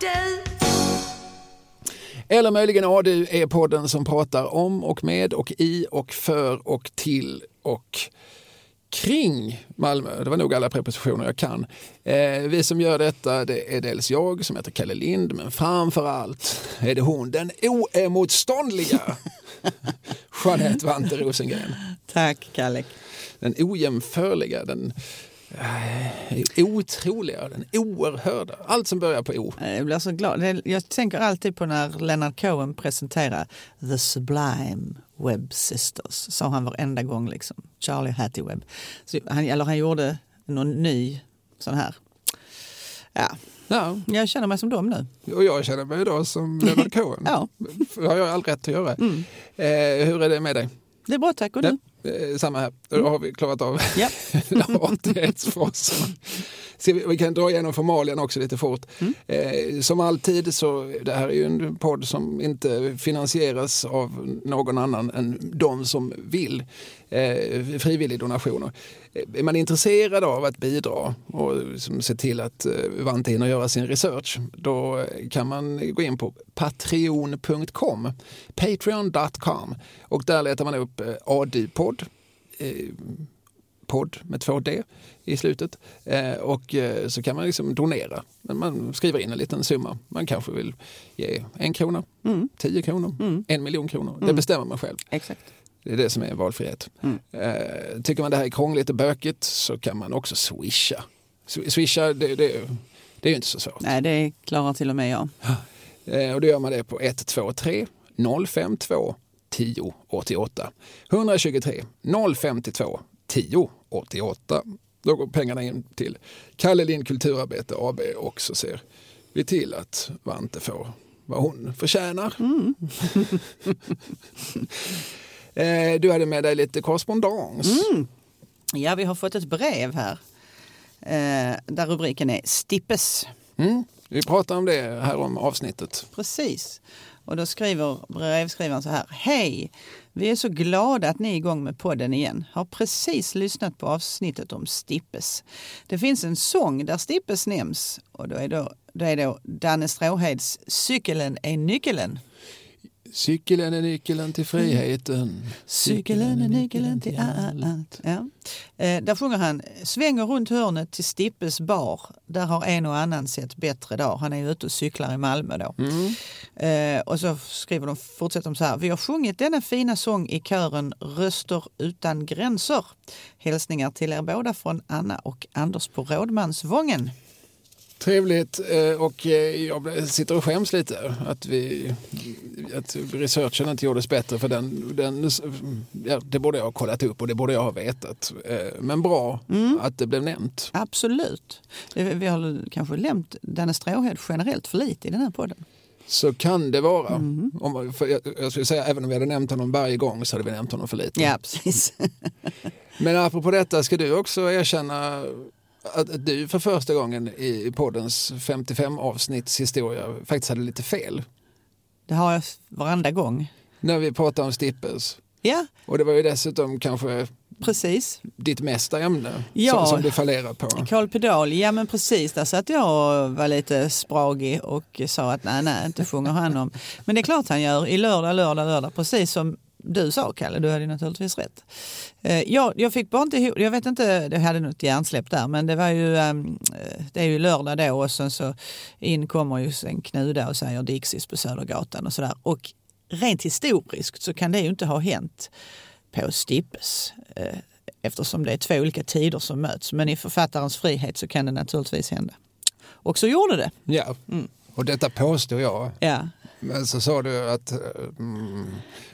du. Eller möjligen ADU är podden som pratar om och med och i och för och till och kring Malmö. Det var nog alla prepositioner jag kan. Eh, vi som gör detta det är dels jag som heter Kalle Lind men framför allt är det hon, den oemotståndliga Jeanette Vante Rosengren. Tack Kalle. Den ojämförliga, den eh, otroliga, den oerhörda. Allt som börjar på O. Jag blir så glad. Jag tänker alltid på när Leonard Cohen presenterar The Sublime Web Sisters. Sa han varenda gång liksom. Charlie Hattie Webb. Så han, eller han gjorde någon ny sån här. Ja, Ja, jag känner mig som dem nu. och jag känner mig då som Leonard Cohen. Ja. Det har jag all rätt att göra. Eh, hur är det med dig? Det är bra tack och du? Eh, samma här. Då har vi klarat av artighetsfrasen. Ska vi, vi kan dra igenom formalien också lite fort. Eh, som alltid så det här är ju en podd som inte finansieras av någon annan än de som vill. Eh, frivillig donationer. Eh, Är man intresserad av att bidra och liksom se till att eh, Vante hinner göra sin research då kan man gå in på patreon.com patreon.com och där letar man upp eh, ADU-podd eh, podd med två D i slutet. Eh, och eh, så kan man liksom donera. Man skriver in en liten summa. Man kanske vill ge en krona, tio kronor, en miljon kronor. Det bestämmer man själv. Exakt. Det är det som är valfrihet. Eh, tycker man det här är krångligt och bökigt så kan man också swisha. Sw- Swisha, det, det, det är ju inte så svårt. Nej, det klarar till och med jag. Och då gör man det på 123 052 10 88. 123 052 10 88. Då går pengarna in till Kalle Lind Kulturarbete AB och så ser vi till att Vante får vad hon förtjänar. Eh, du hade med dig lite korrespondens. Ja, vi har fått ett brev här. Eh, där rubriken är Stippes. Mm. Vi pratar om det här om avsnittet. Precis. Och då skriver brevskrivaren så här. Hej! Vi är så glada att ni är igång med podden igen. Har precis lyssnat på avsnittet om Stippes. Det finns en sång där Stippes nämns och då är, då, det är då Danne Stråheds Cykeln är nyckeln. Cykeln är nyckeln till friheten. Cykeln är nyckeln till allt. Ja. Eh, där sjunger han Svänger runt hörnet till Stippes bar. Där har en och annan sett bättre dag. Han är ju ute och cyklar i Malmö då. Eh, och så skriver de, fortsätter de så här. Vi har sjungit denna fina sång i kören Röster utan gränser. Hälsningar till er båda från Anna och Anders på Rådmansvången. Trevligt eh, och eh, jag sitter och skäms lite att, vi, att researchen inte gjordes bättre för den, den, ja, det borde jag ha kollat upp och det borde jag ha vetat. Eh, Men bra att det blev nämnt. Absolut. Vi har kanske nämnt Danne Stråhed generellt för lite i den här podden. Så kan det vara. Om, för jag, jag skulle säga även om vi hade nämnt honom varje gång så hade vi nämnt honom för lite. Ja, precis. Men apropå detta ska du också erkänna att du för första gången i poddens 55 avsnitts historia faktiskt hade lite fel. Det har jag varenda gång. När vi pratade om stippers. Ja, Och det var ju dessutom kanske precis. ditt mesta ämne Ja. som, som du fallerar på. Carl Pedal, ja men precis. Där satt jag och var lite spragig och sa att nej, nej, inte sjunger han om. Men det är klart han gör i lördag, lördag, lördag. Precis som du sa Kalle, du hade ju naturligtvis rätt. Eh, Jag, jag fick bara inte ihop, jag vet inte, det hade något hjärnsläpp där, men det var ju, ehm, eh, det är ju lördag då och sen så in kommer ju en knuda och säger Dixis på Södergatan och sådär. Och rent historiskt så kan det ju inte ha hänt på Stippes eh, eftersom det är två olika tider som möts. Men i författarens frihet så kan det naturligtvis hända. Och så gjorde det. Ja. Och detta påstår jag. Ja. Men så sa du att... eh, Mm,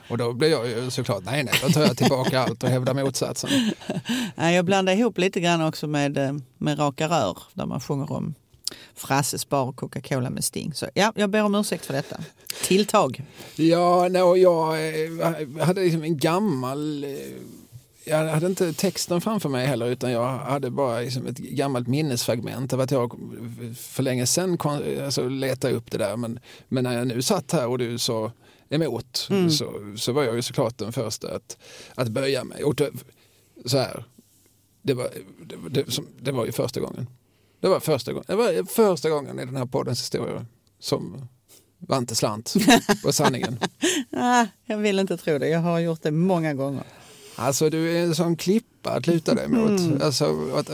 och då blev jag ju såklart, nej nej, då tar jag tillbaka allt och hävdar motsatsen. Nej, Jag blandar ihop lite grann också med, eh, med Raka rör där man sjunger om Frasses bar och Coca-Cola med Sting. Så ja, jag ber om ursäkt för detta. Tilltag. Ja, nej, och jag eh, hade liksom en gammal... Jag hade inte texten framför mig heller utan jag hade bara liksom ett gammalt minnesfragment av att jag för länge sedan kon- alltså, letade upp det där. Men, men när jag nu satt här och du sa emot så, så var jag ju såklart den första att, att böja mig. Och det, så här, det var, det, det, som, det var ju första gången. Det var första gången, det var första gången i den här poddens historia som var inte slant på sanningen. Ah, jag vill inte tro det. Jag har gjort det många gånger. Alltså du är en sån klippa att luta dig mot. Mm. Alltså, att,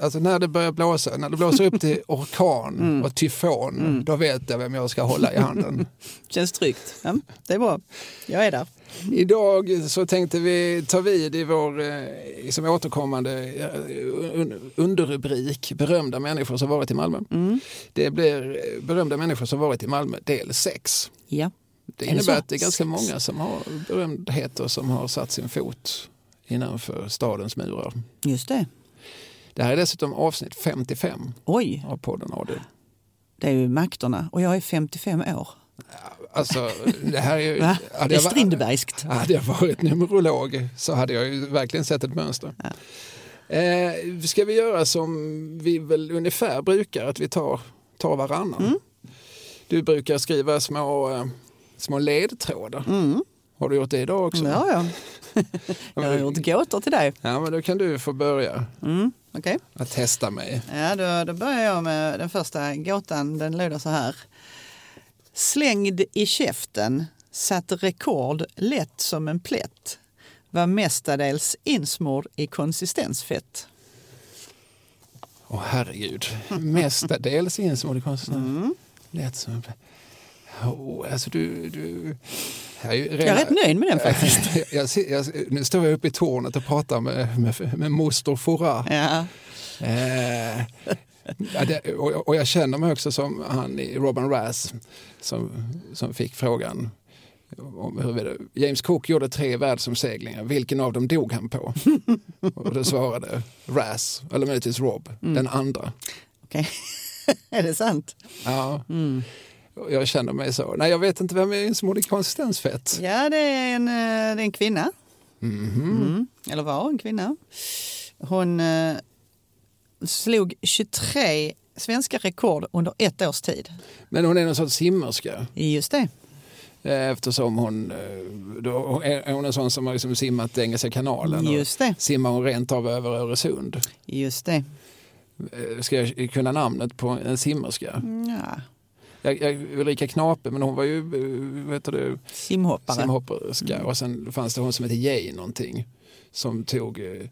alltså när det börjar blåsa, när det blåser upp till orkan Mm. och tyfon, då vet jag vem jag ska hålla i handen. Känns tryggt. Ja, det är bra. Jag är där. Idag så tänkte vi ta vid i vår liksom återkommande eh, un- underrubrik Berömda människor som varit i Malmö. Mm. Det blir Berömda människor som varit i Malmö del 6. Ja. Det Är det innebär så? att det är ganska många som har berömdheter som har satt sin fot innanför stadens murar. Just det. Det här är dessutom avsnitt 55 Oj, av podden AD. det är ju makterna. Och jag är 55 år. Alltså, det här är. Va? hade Det är jag Strindbergskt. Hade jag varit numerolog så hade jag ju verkligen sett ett mönster. Eh, ska vi göra som vi väl ungefär brukar, att vi tar, tar varannan? Mm. Du brukar skriva små, eh, små ledtrådar. Mm. Har du gjort det idag också? Ja, ja. Jag har gjort gåtor till dig. Ja, men då kan du få börja Mm. Okej. att testa mig. Ja, då, då börjar jag med den första gåtan. Den lyder så här. Slängd i käften, satte rekord lätt som en plätt. Var mestadels insmord i konsistensfett. Åh herregud, mestadels insmord i konsten. Lätt som en plä- oh, alltså du, du... Jag är, ju Jag är rätt nöjd med den faktiskt. jag, ser- jag, nu står jag uppe i tornet och pratar med, med, med moster Fora. Ja. Eh, ja, det, och, och jag känner mig också som han i Robin Rass som, som fick frågan om huruvida James Cook gjorde tre världsomseglingar, vilken av dem dog han på? och då svarade Rass, eller möjligtvis Rob, den andra. Okej. är det sant? Ja. Och Jag känner mig så. Nej, jag vet inte vem är insmord i konsistensfett. Ja, det är en, eh, det är en kvinna. Mhm. Mm. Eller var en kvinna. Hon eh, slog 23 svenska rekord under ett års tid. Men hon är någon sorts simmerska. Just det. eh, Eftersom hon, eh, då är hon en sån som har liksom simmat Engelska kanalen. Just det. Simmar hon rent av över Öresund. Just det. Ska jag kunna namnet på en simmerska? Ja. Jag, jag, Ulrika Knape, men hon var ju eh, Simhoppare. simhopperska. Och sen fanns det hon som hette Jay någonting. Som tog eh,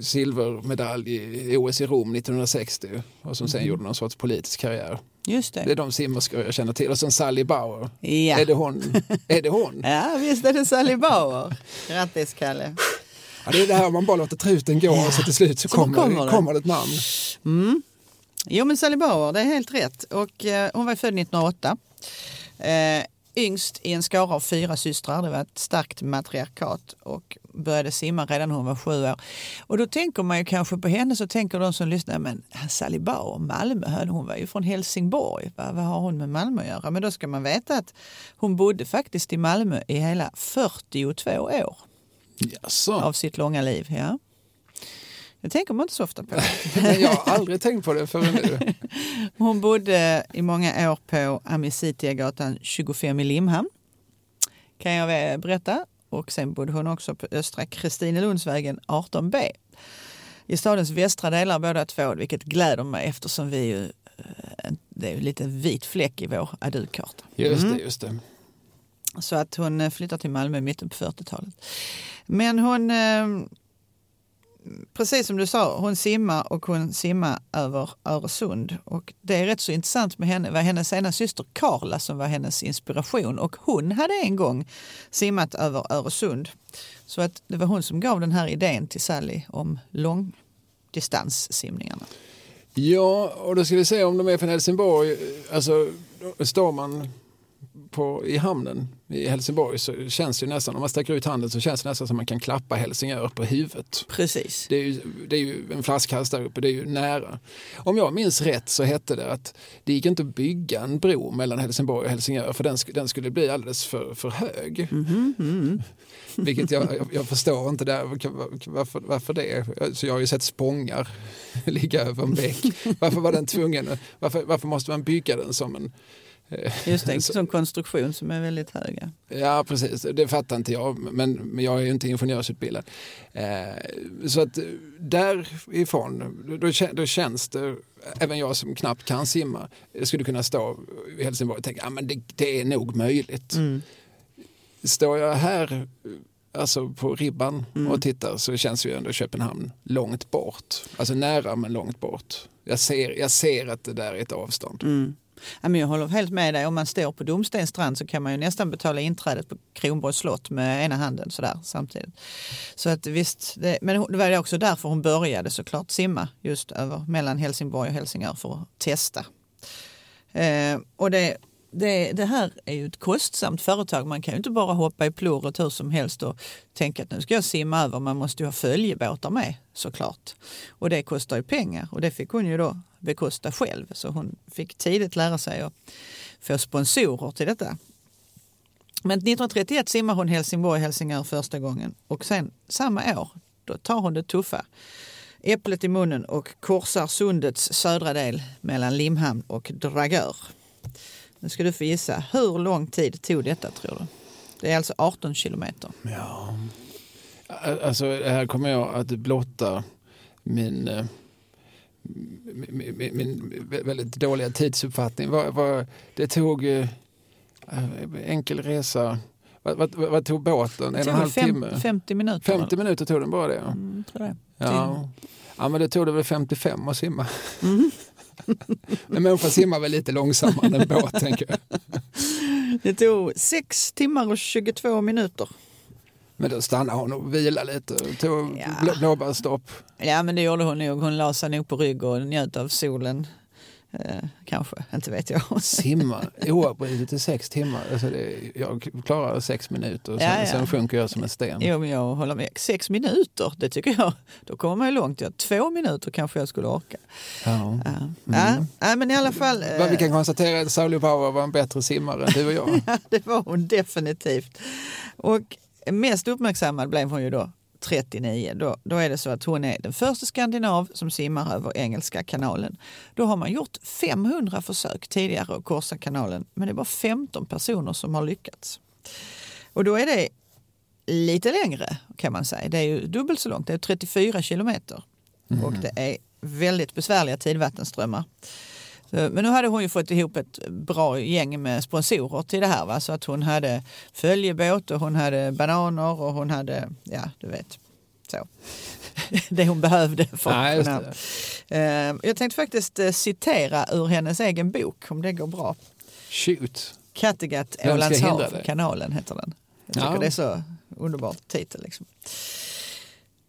silvermedalj i OS i Rom 1960 och som sen gjorde någon sorts politisk karriär. Just Det är det. de simmerskor jag känner till. Och sen Sally Bauer. Ja. Är det hon? är det hon? ja, visst är det Sally Bauer. Grattis, Kalle. Ja, det är det här man bara låter truten gå och så till slut så, Så kommer, kommer det. kommer det ett namn. Mm. Jo, men Sally Bauer, det är helt rätt. Och, eh, hon var född 1908. Eh, yngst i en skara av fyra systrar. Det var ett starkt matriarkat och började simma redan när hon var sju år. Och då tänker man ju kanske på henne så tänker de som lyssnar, men Sally Bauer, Malmö, hon var ju från Helsingborg. Va, vad har hon med Malmö att göra? Men då ska man veta att hon bodde faktiskt i Malmö i hela 42 år Jaså? av sitt långa liv. Ja. Det tänker man inte så ofta på. Men jag har aldrig tänkt på det förrän nu. Hon bodde i många år på Amicitiagatan 25 i Limhamn. Kan jag berätta. Och sen bodde hon också på Östra Kristinelundsvägen 18B. I stadens västra delar båda två, vilket gläder mig eftersom vi ju, eh, det är ju lite vit fläck i vår adulkarta. Just det, just det. Så att hon eh, flyttar till Malmö i mitten på 40-talet. Men hon, eh, precis som du sa, hon simmar och hon simmar över Öresund. Och det är rätt så intressant med henne, var hennes ena syster Karla som var hennes inspiration. Och hon hade en gång simmat över Öresund. Så att det var hon som gav den här idén till Sally om långdistanssimningarna. Ja, och då ska vi se om de är från Helsingborg. Alltså, står man på, i hamnen i Helsingborg så känns det ju nästan, om man sträcker ut handen så känns det nästan som man kan klappa Helsingör på huvudet. Precis. Det är, ju, det är ju en flaskhals där uppe, det är ju nära. Om jag minns rätt så hette det att det gick inte att bygga en bro mellan Helsingborg och Helsingör för den, den skulle bli alldeles för, för hög. Vilket jag, jag, jag förstår inte där, varför, varför det. Så jag har ju sett spångar ligga över en bäck. Varför var den tvungen? Varför, varför måste man bygga den som en Just det, en sån konstruktion som är väldigt hög. Ja, precis. Det fattar inte jag, men, men jag är ju inte ingenjörsutbildad. Eh, så att därifrån, då, då känns det, även jag som knappt kan simma, skulle kunna stå i Helsingborg och tänka att ah, det, det är nog möjligt. Mm. Står jag här alltså på ribban mm. och tittar så känns ju ändå Köpenhamn långt bort. Alltså nära men långt bort. Jag ser, jag ser att det där är ett avstånd. Mm. Jag håller helt med dig. Om man står på Domstens strand så kan man ju nästan betala inträdet på Kronborgs slott med ena handen sådär samtidigt. Så att visst, det, men det var också därför hon började såklart simma just över mellan Helsingborg och Helsingör för att testa. Eh, och det, det, det, här är ju ett kostsamt företag. Man kan ju inte bara hoppa i plurret hur som helst och tänka att nu ska jag simma över. Man måste ju ha följebåtar med såklart. Och det kostar ju pengar och det fick hon ju då bekosta själv. Så hon fick tidigt lära sig att få sponsorer till detta. Men 1931 simmar hon Helsingborg-Helsingör första gången och sen samma år då tar hon det tuffa äpplet i munnen och korsar sundets södra del mellan Limhamn och Dragör. Nu ska du få gissa. Hur lång tid tog detta tror du? Det är alltså 18 kilometer. Ja. Alltså här kommer jag att blotta min, eh, min, min väldigt dåliga tidsuppfattning. Vad, vad, det tog eh, enkel resa. Vad, vad, vad tog båten? En och en halv fem, timme? 50 minuter. 50 minuter tog den bara det? Ja. Mm, tror det. Ja. ja, men det tog det väl 55 att simma. Mm. en människa simmar väl lite långsammare än en båt, tänker jag. Det tog 6 timmar och 22 minuter. Men då stannade hon och vilade lite och tog ja. blåbärsstopp. Ja, men det gjorde hon nog. Hon la sig nog på rygg och njöt av solen. Eh, kanske, inte vet jag. Simma oavbrutet i sex timmar. Alltså det, jag klarar sex minuter och sen, ja, ja. sen sjunker jag som en sten. Jo, men jag håller med. Sex minuter, det tycker jag, då kommer man ju långt. Ja, två minuter kanske jag skulle orka. Ja. Ja. Mm. ja men i alla fall. Eh, Vi kan konstatera att Sauli Bauer var en bättre simmare än du och jag. ja, det var hon definitivt. Och mest uppmärksammad blev hon ju då 39. Då, då är det så att hon är den första skandinav som simmar över Engelska kanalen. Då har man gjort 500 försök tidigare att korsa kanalen men det är bara 15 personer som har lyckats. Och då är det lite längre kan man säga. Det är ju dubbelt så långt, det är 34 kilometer. Mm. Och det är väldigt besvärliga tidvattenströmmar. Men nu hade hon ju fått ihop ett bra gäng med sponsorer till det här. Va? Så att hon hade följebåt och hon hade bananer och hon hade, ja du vet, så. det hon behövde för att kunna. Jag tänkte faktiskt eh, citera ur hennes egen bok om det går bra. Shoot. Kattegatt, Ålands hav, kanalen heter den. Jag tycker ja. det är så underbart titel. Liksom.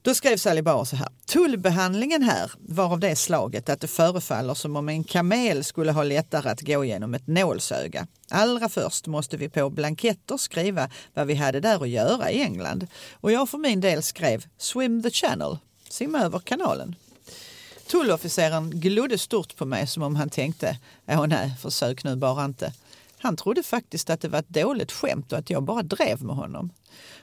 Då skrev Sally Bauer så här. Tullbehandlingen här var av det slaget att det förefaller som om en kamel skulle ha lättare att gå genom ett nålsöga. Allra först måste vi på blanketter skriva vad vi hade där att göra i England. Och jag för min del skrev Swim the channel, simma över kanalen. Tullofficeren glodde stort på mig som om han tänkte, åh nej, försök nu bara inte. Han trodde faktiskt att det var ett dåligt skämt och att jag bara drev med honom.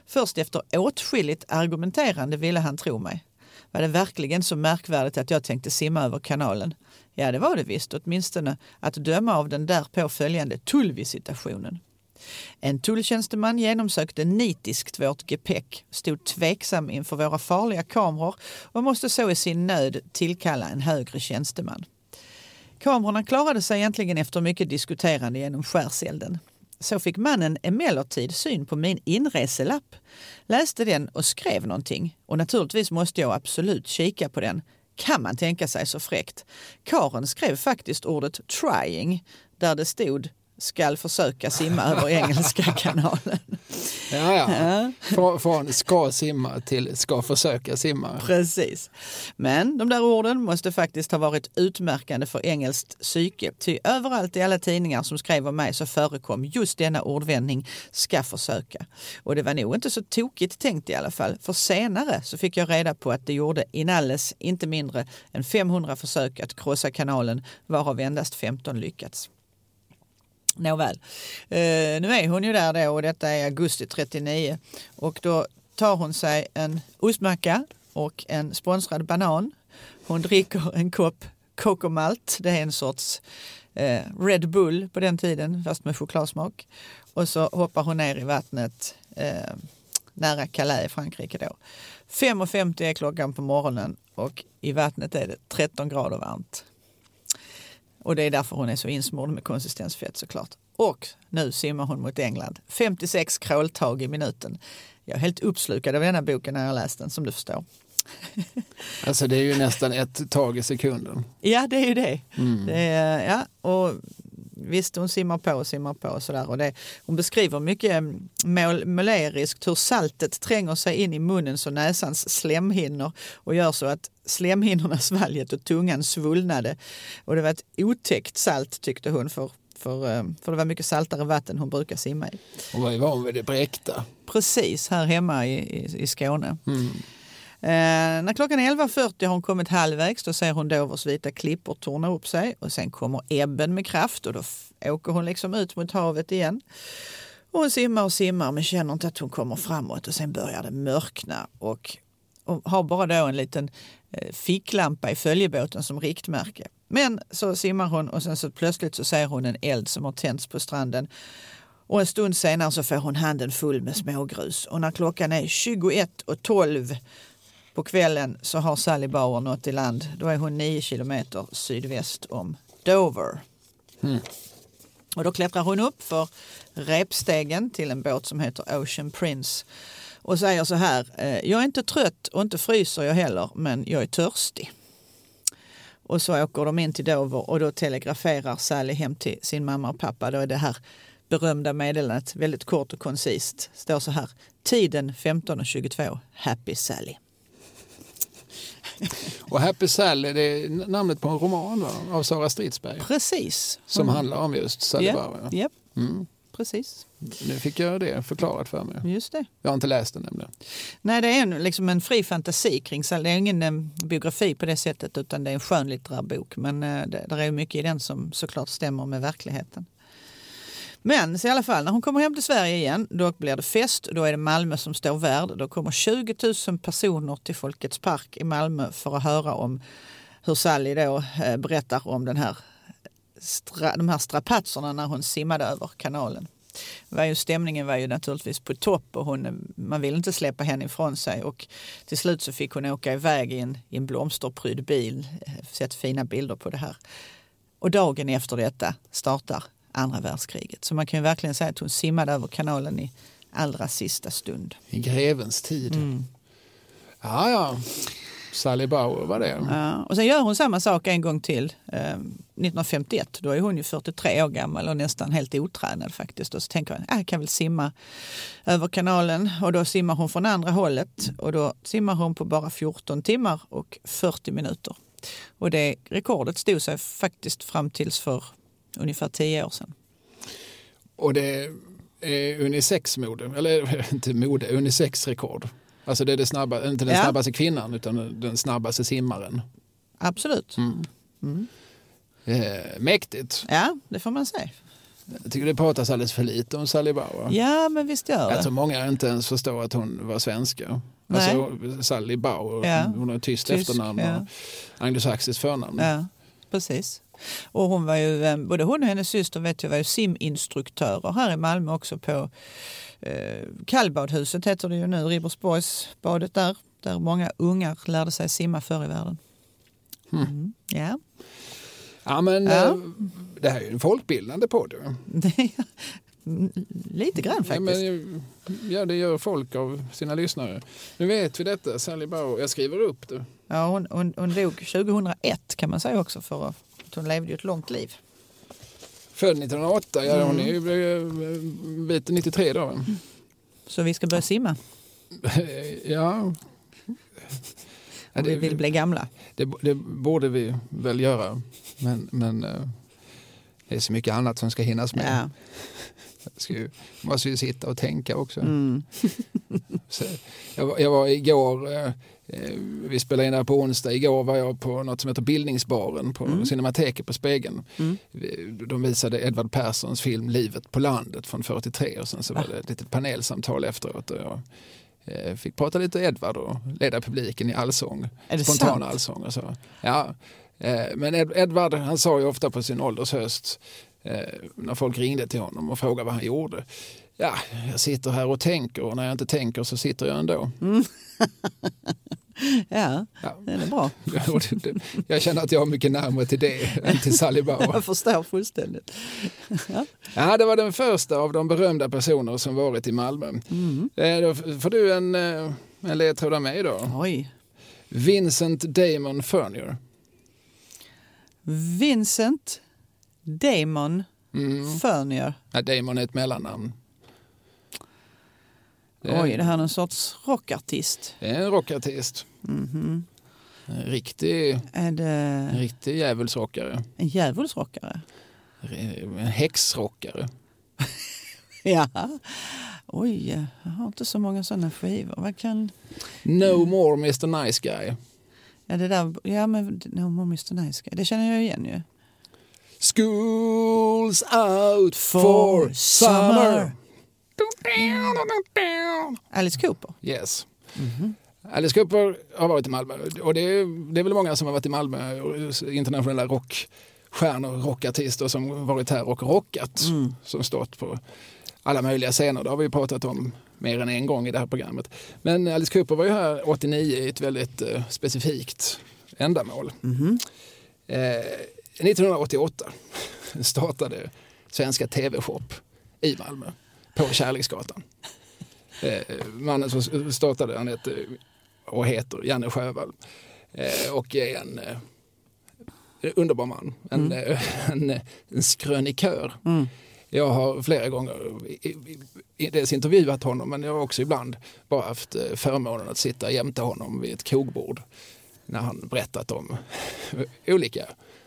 Först efter åtskilligt argumenterande ville han tro mig. Var det verkligen så märkvärdigt att jag tänkte simma över kanalen? Ja, det var det visst, åtminstone att döma av den därpå följande tullvisitationen. En tulltjänsteman genomsökte nitiskt vårt gepäck, stod tveksam inför våra farliga kameror och måste så i sin nöd tillkalla en högre tjänsteman. Kamerorna klarade sig egentligen efter mycket diskuterande genom skärselden. Så fick mannen emellertid syn på min inreselapp, läste den och skrev någonting. Och naturligtvis måste jag absolut kika på den. Kan man tänka sig så fräckt? Karen skrev faktiskt ordet trying där det stod skall försöka simma över Engelska kanalen. Ja, ja. ja. Från ska simma till ska försöka simma. Precis. Men de där orden måste faktiskt ha varit utmärkande för engelskt psyke. Ty överallt i alla tidningar som skrev om mig så förekom just denna ordvändning ska försöka. Och det var nog inte så tokigt tänkt i alla fall. För senare så fick jag reda på att det gjorde inalles inte mindre än 500 försök att krossa kanalen varav endast 15 lyckats. Nåväl, eh, nu är hon ju där då och detta är augusti 39 och då tar hon sig en ostmacka och en sponsrad banan. Hon dricker en kopp Cocomalt, det är en sorts eh, Red Bull på den tiden, fast med chokladsmak. Och så hoppar hon ner i vattnet eh, nära Calais i Frankrike då. 5.50 är klockan på morgonen och i vattnet är det 13 grader varmt. Och det är därför hon är så insmord med konsistensfett såklart. Och nu simmar hon mot England. 56 kråltag i minuten. Jag är helt uppslukad av denna boken när jag läst den som du förstår. Alltså det är ju nästan ett tag i sekunden. Ja, det är ju det. Mm. det är, ja, och visst, hon simmar på och simmar på och sådär. Och det, hon beskriver mycket mm, mål, måleriskt hur saltet tränger sig in i munnens och näsans slemhinnor och gör så att slemhinnorna, svalget och tungan svullnade. Och det var ett otäckt salt tyckte hon för för, eh, för det var mycket saltare vatten hon brukar simma i. Hon var ju van vid det bräckta. Precis, här hemma i, i, i Skåne. Mm. Eh, när klockan är 11.40 har hon kommit halvvägs. Då ser hon Dovers vita klippor torna upp sig och sen kommer ebben med kraft och då åker hon liksom ut mot havet igen. Och hon simmar och simmar men känner inte att hon kommer framåt och sen börjar det mörkna och, och har bara då en liten eh, ficklampa i följebåten som riktmärke. Men så simmar hon och sen så plötsligt så ser hon en eld som har tänts på stranden. Och en stund senare så får hon handen full med smågrus. Och när klockan är 21.12 på kvällen så har Sally Bauer nått i land. Då är hon 9 kilometer sydväst om Dover. Mm. Och då klättrar hon upp för repstegen till en båt som heter Ocean Prince och säger så här. Eh, jag är inte trött och inte fryser jag heller, men jag är törstig. Och så åker de in till Dover och då telegraferar Sally hem till sin mamma och pappa. Då är det här berömda meddelandet väldigt kort och koncist. Står så här. Tiden 15.22. Happy Sally. Och Happy Sally, det är namnet på en roman va? av Sara Stridsberg. Precis. Som mm. handlar om just Sally yep. Bauer. Yep. Mm. Precis. Nu fick jag det förklarat för mig. Just det. Jag har inte läst den nämligen. Nej, det är en, liksom en fri fantasi kring Sally. Det är ingen um, biografi på det sättet utan det är en skönlitterär bok. Men uh, det, det är mycket i den som såklart stämmer med verkligheten. Men så i alla fall, när hon kommer hem till Sverige igen, då blir det fest. Då är det Malmö som står värd. Då kommer 20 000 personer till Folkets park i Malmö för att höra om hur Sally då eh, berättar om den här, de här strapatserna när hon simmade över kanalen. Var ju, stämningen var ju naturligtvis på topp och hon, man ville inte släppa henne ifrån sig. Och till slut så fick hon åka iväg i en, i en blomsterprydd bil. Eh, sett fina bilder på det här. Och dagen efter detta startar andra världskriget. Så man kan ju verkligen säga att hon simmade över kanalen i allra sista stund. I grevens tid. Mm. Ja, ja. Sally Bauer var det. Ja, och sen gör hon samma sak en gång till. Eh, 1951, då är hon ju 43 år gammal och nästan helt otränad faktiskt. Och så tänker hon, ah, jag kan väl simma över kanalen. Och då simmar hon från andra hållet. Och då simmar hon på bara 14 timmar och 40 minuter. Och det rekordet stod sig faktiskt fram tills för ungefär tio år sedan. Och det är unisex-mode, eller inte mode, unisex-rekord. Alltså det är det snabba, inte den ja. snabbaste kvinnan utan den snabbaste simmaren. Absolut. Mm. Mm. Eh, mäktigt. Ja, det får man säga. Jag tycker det pratas alldeles för lite om Sally Bauer. Ja, men visst gör det. Jag tror många inte ens förstår att hon var svenska. Alltså Sally Bauer, ja. hon har tyst, tysk efternamn ja. och anglosaxiskt förnamn. Ja, precis. Och hon var ju, eh, både hon och hennes syster vet jag var ju siminstruktörer här i Malmö också på eh, Kallbadhuset heter det ju nu, Ribersborgsbadet där. Där många ungar lärde sig simma förr i världen. Hmm. Mm. Ja. Ja men ja. Eh, det här är ju en folkbildande podd. Lite grann faktiskt. Ja, men, ja, det gör folk av sina lyssnare. Nu vet vi detta, Sally Bauer. Jag skriver upp det. Ja, hon, hon, hon dog 2001 kan man säga också för att hon levde ju ett långt liv. Född 1908, ja mm. hon är ju bit 93 då. Mm. Så vi ska börja simma? ja. det, vi vill bli gamla? Det, det, borde vi väl göra. Men, men eh, det är så mycket annat som ska hinnas med. Ja. Ju, måste ju sitta och tänka också. Mm. jag, var, jag var igår eh, Eh, vi spelade in det här på onsdag. Igår var jag på något som heter Bildningsbaren på mm. Cinemateket på Spegeln. Mm. De visade Edvard Perssons film Livet på landet från 43 och sen så var det ett litet panelsamtal efteråt. Och jag eh, fick prata lite Edvard och leda publiken i allsång. Spontan allsång och så. Ja, Eh, men Ed, Edvard han sa ju ofta på sin ålders höst när folk ringde till honom och frågade vad han gjorde. Ja, jag sitter här och tänker och när jag inte tänker så sitter jag ändå. Mm. ja, ja, den är bra. jag känner att jag har mycket närmare till det än till Sally Bauer. Jag förstår fullständigt. ja. ja, det var den första av de berömda personer som varit i Malmö. Mm. Eh, då får du en, eh, en ledtråd av mig då. Oj. Vincent Damon Furnier. Vincent Damon mm. Furnier. Ja, Damon är ett mellannamn. Det Oj, det här är en sorts rockartist. Det är en rockartist. Mm -hmm. En riktig, är det... en riktig djävulsrockare. En djävulsrockare? En häxrockare. ja. Oj, jag har inte så många sådana skivor. Vad kan... No more Mr Nice Guy. Ja, det där, ja men No more Mr Nice Guy. Det känner jag igen ju. School's out for, summer. Alice Cooper? Yes. Mm -hmm. Alice Cooper har varit i Malmö och det är, det är väl många som har varit i Malmö, internationella rockstjärnor, rockartister som varit här och rockat, mm. som stått på alla möjliga scener. Det har vi pratat om mer än en gång i det här programmet. Men Alice Cooper var ju här 89 i ett väldigt uh, specifikt ändamål. Mm -hmm. eh, 1988 startade Svenska TV-shop i Malmö på Kärleksgatan. Eh, mannen som startade han heter, och heter Janne Sjövall eh, och är en eh, underbar man. En, mm. En, en skrönikör. Mm. Jag har flera gånger dels intervjuat honom men jag har också ibland bara haft förmånen att sitta jämte honom vid ett kogbord när han berättat om olika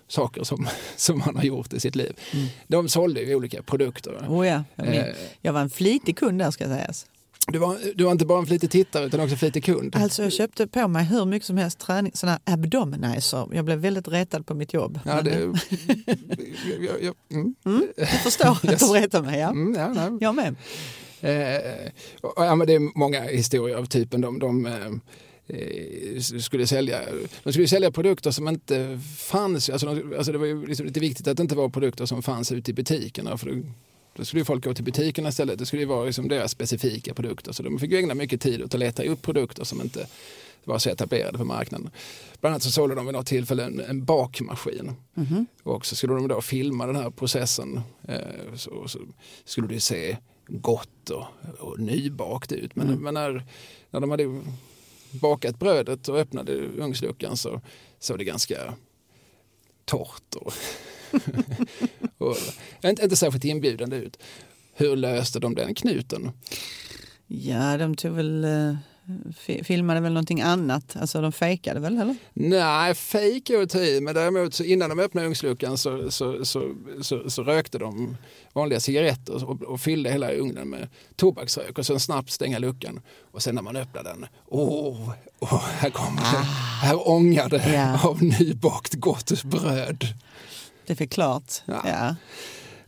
saker som, som han har gjort i sitt liv. Mm. De sålde ju olika produkter. Oh ja, jag, eh, jag var en flitig kund där ska sägas. Du var, du var inte bara en flitig tittare utan också en flitig kund. Alltså jag köpte på mig hur mycket som helst träning, sådana abdominizer. Jag blev väldigt retad på mitt jobb. Ja, det, jag, jag, mm. Mm, jag förstår yes. att du retar mig. Ja. Mm, ja, nej. Jag med. Eh, ja, men det är många historier av typen de, de Eh, skulle sälja, de skulle sälja produkter som inte fanns. Alltså, de, alltså det var ju liksom lite viktigt att det inte var produkter som fanns ute i butikerna. För då, då skulle folk gå till butikerna istället. Det skulle vara liksom deras specifika produkter. Så de fick ägna mycket tid åt att leta upp produkter som inte var så etablerade på marknaden. Bland annat så sålde de vid något tillfälle en, en bakmaskin. Mm -hmm. Och så skulle de då filma den här processen. Eh, så, så, skulle det se gott och, och nybakt ut. Men, mm. men när, när de hade bakat brödet och öppnade ugnsluckan så såg det ganska torrt och, och inte, inte särskilt inbjudande ut. Hur löste de den knuten? Ja, de tog väl eh, filmade väl någonting annat? Alltså de fejkade väl eller? Nej, fejk är att ta i, men däremot så innan de öppnade ugnsluckan så, så, så, så, så rökte de vanliga cigaretter och, och, fyllde hela ugnen med tobaksrök och sen snabbt stänga luckan. Och sen när man öppnade den, åh, oh, här kommer ah. det, här ångar det ja. av nybakt gott bröd. Det är klart. Ja. ja.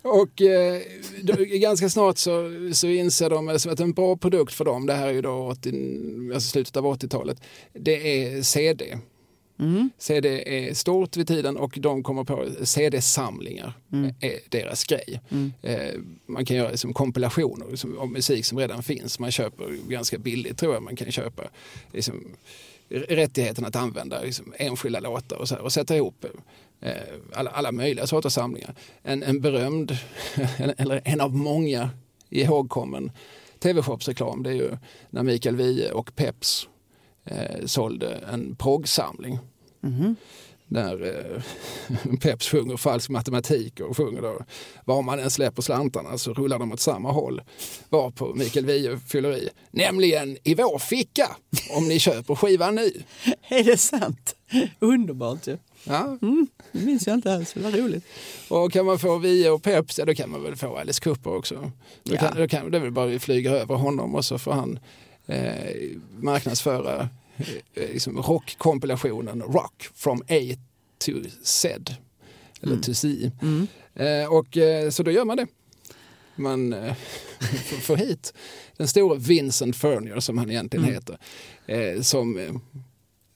Och eh, då, ganska snart så, så inser de att en bra produkt för dem, det här är ju då 80, alltså slutet av 80-talet, det är CD. Mm. CD är stort vid tiden och de kommer på CD-samlingar mm. är deras grej. Mm. Eh, man kan göra liksom kompilationer liksom, av musik som redan finns. Man köper ganska billigt tror jag man kan köpa liksom, rättigheten att använda liksom, enskilda låtar och, så här, och sätta ihop Eh, Eh, alla, alla möjliga sorters samlingar. En, en berömd, eller en av många ihågkommen tv-shopsreklam det är ju när Mikael Wiehe och Peps eh, sålde en proggsamling. Mm -hmm. Där eh, Peps sjunger falsk matematik och sjunger då var man än släpper slantarna så rullar de åt samma håll. Var på Mikael Wiehe fyller i, nämligen i vår ficka om ni köper skivan nu. är det sant? Underbart ju. Ja. Mm, det minns jag inte alls, det var roligt. Och kan man få Via och Peps, ja, då kan man väl få Alice Cooper också. Då kan, då kan, det är väl bara vi flyger över honom och så får han eh, marknadsföra liksom rockkompilationen Rock from A to Z. Eller mm. to Z. Mm. Eh, och, eh, så då gör man det. Man eh, får hit den stora Vincent Furnier som han egentligen mm. heter. Eh, som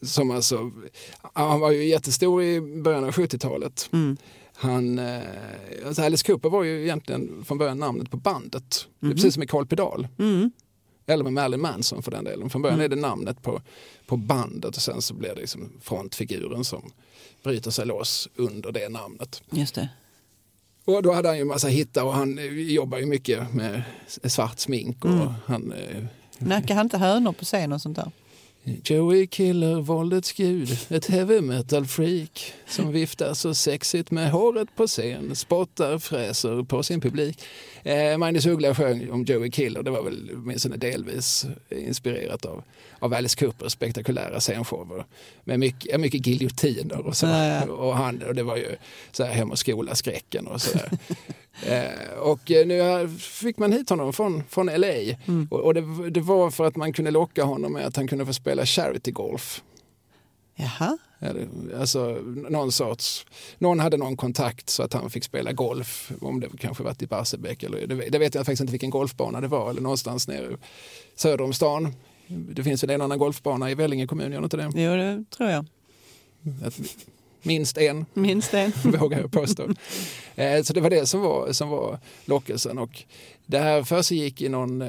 som alltså, han var ju jättestor i början av 70-talet. Mm. Han, eh, alltså Alice Cooper var ju egentligen från början namnet på bandet. Mhm. precis som i Carl Pedal. Mm. Eller med Marilyn Manson för den delen. Från början Mm. är det namnet på, på bandet och sen så blir det liksom frontfiguren som bryter sig loss under det namnet. Just det. Och då hade han ju massa hittar och han eh, jobbar ju mycket med svart smink och Mm. han eh, Nackar han inte hönor på scen och sånt där? Joey Killer, våldets gud, ett heavy metal freak som viftar så sexigt med håret på scen, spottar, fräser på sin publik. Eh, Magnus Uggla sjöng om Joey Killer, det var väl åtminstone delvis inspirerat av, av Alice Coopers spektakulära scenshower med mycket, mycket giljotiner och så. Och, han, och det var ju så här hem och skola-skräcken och sådär. eh, och eh, nu fick man hit honom från, från LA Mm. och, och det, det var för att man kunde locka honom med att han kunde få spela charity golf. Jaha. Alltså någon sorts, någon hade någon kontakt så att han fick spela golf, om det kanske varit i Barsebäck eller det, det vet jag faktiskt inte vilken golfbana det var, eller någonstans nere söder om stan. Det finns väl en annan golfbana i Vellinge kommun, gör det inte det? Jo, det tror jag. Att, minst en, Minst en. vågar jag påstå. Eh, så det var det som var, som var lockelsen. Och det här försiggick i någon, eh,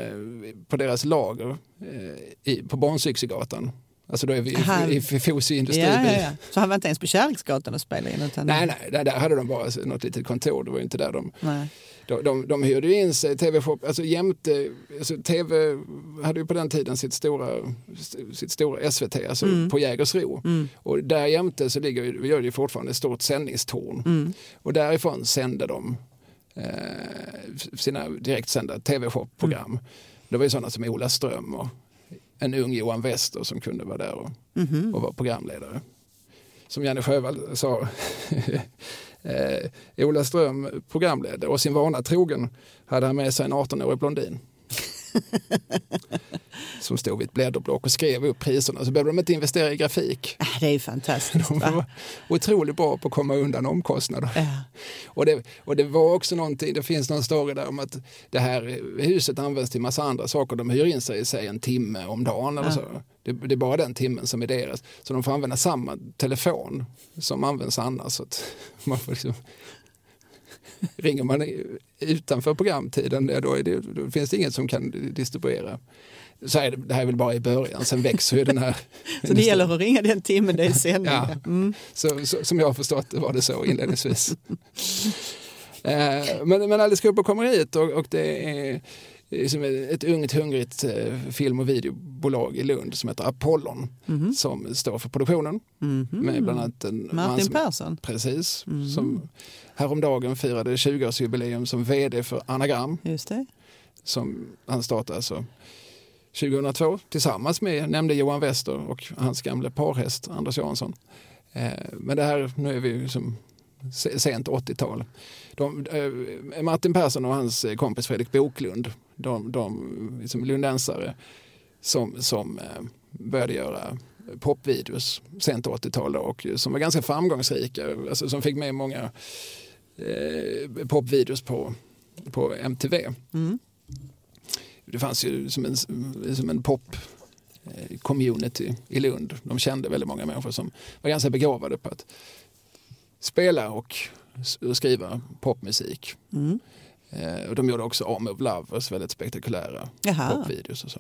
på deras lager eh, i, på Barnsyxegatan. Alltså då är vi i, i Fosie industriby. Ja, ja. Så han var inte ens på Kärleksgatan och spelade in? Utan... Nej, nej, där, där hade de bara något litet kontor. Det var ju inte där de... nej. De, de, de hyrde in sig, TV-shop, alltså jämte, alltså TV hade ju på den tiden sitt stora, sitt stora SVT, alltså Mm. på Jägersro. Mm. Och där jämte så ligger ju, gör det ju fortfarande ett stort sändningstorn. Mm. Och därifrån sände de eh, sina direktsända tv-shop-program. Mm. Det var ju sådana som Ola Ström och en ung Johan Wester som kunde vara där och, Mhm. och vara programledare. Som Janne Sjövall sa, eh, Ola Ström programledde och sin vana trogen hade han med sig en 18-årig blondin. som stod vid ett blädderblock och skrev upp priserna så behövde de inte investera i grafik. Ah, Det är ju fantastiskt. De Va? var otroligt bra på att komma undan omkostnader. Ja. Och det, och det var också någonting, det finns någon story där om att det här huset används till massa andra saker. De hyr in sig i sig en timme om dagen eller Ja. så. Det, det är bara den timmen som är deras. Så de får använda samma telefon som används annars. Så att man får liksom, ringer man utanför programtiden, då, det, då finns det inget som kan distribuera. Så är det, här är väl bara i början, sen växer ju den här... Så det gäller att ringa den timmen det är sändning. Ja. Mm. Så, så, som jag har förstått var det så inledningsvis. eh, men, men Alice Cooper kommer hit och, och det är liksom ett ungt hungrigt eh, film och videobolag i Lund som heter Apollon Mhm. som står för produktionen Mhm. med bland annat en man Martin som, Persson. Precis, Mhm. som häromdagen firade 20-årsjubileum som vd för Anagram Just det. som han startade alltså 2002 tillsammans med, nämnde Johan Wester och hans gamla parhäst Anders Jansson. Eh, men det här, nu är vi ju som se- sent 80-tal. De, eh, Martin Persson och hans kompis Fredrik Boklund, de, de liksom lundensare som, som eh, började göra popvideos sent 80-tal och som var ganska framgångsrika, alltså som fick med många eh, popvideos på, på MTV Mm. det fanns ju som en, som en pop eh, community i Lund. De kände väldigt många människor som var ganska begåvade på att spela och skriva popmusik. Mm. Eh, och de gjorde också Arm of Lovers, väldigt spektakulära Jaha. popvideos och så.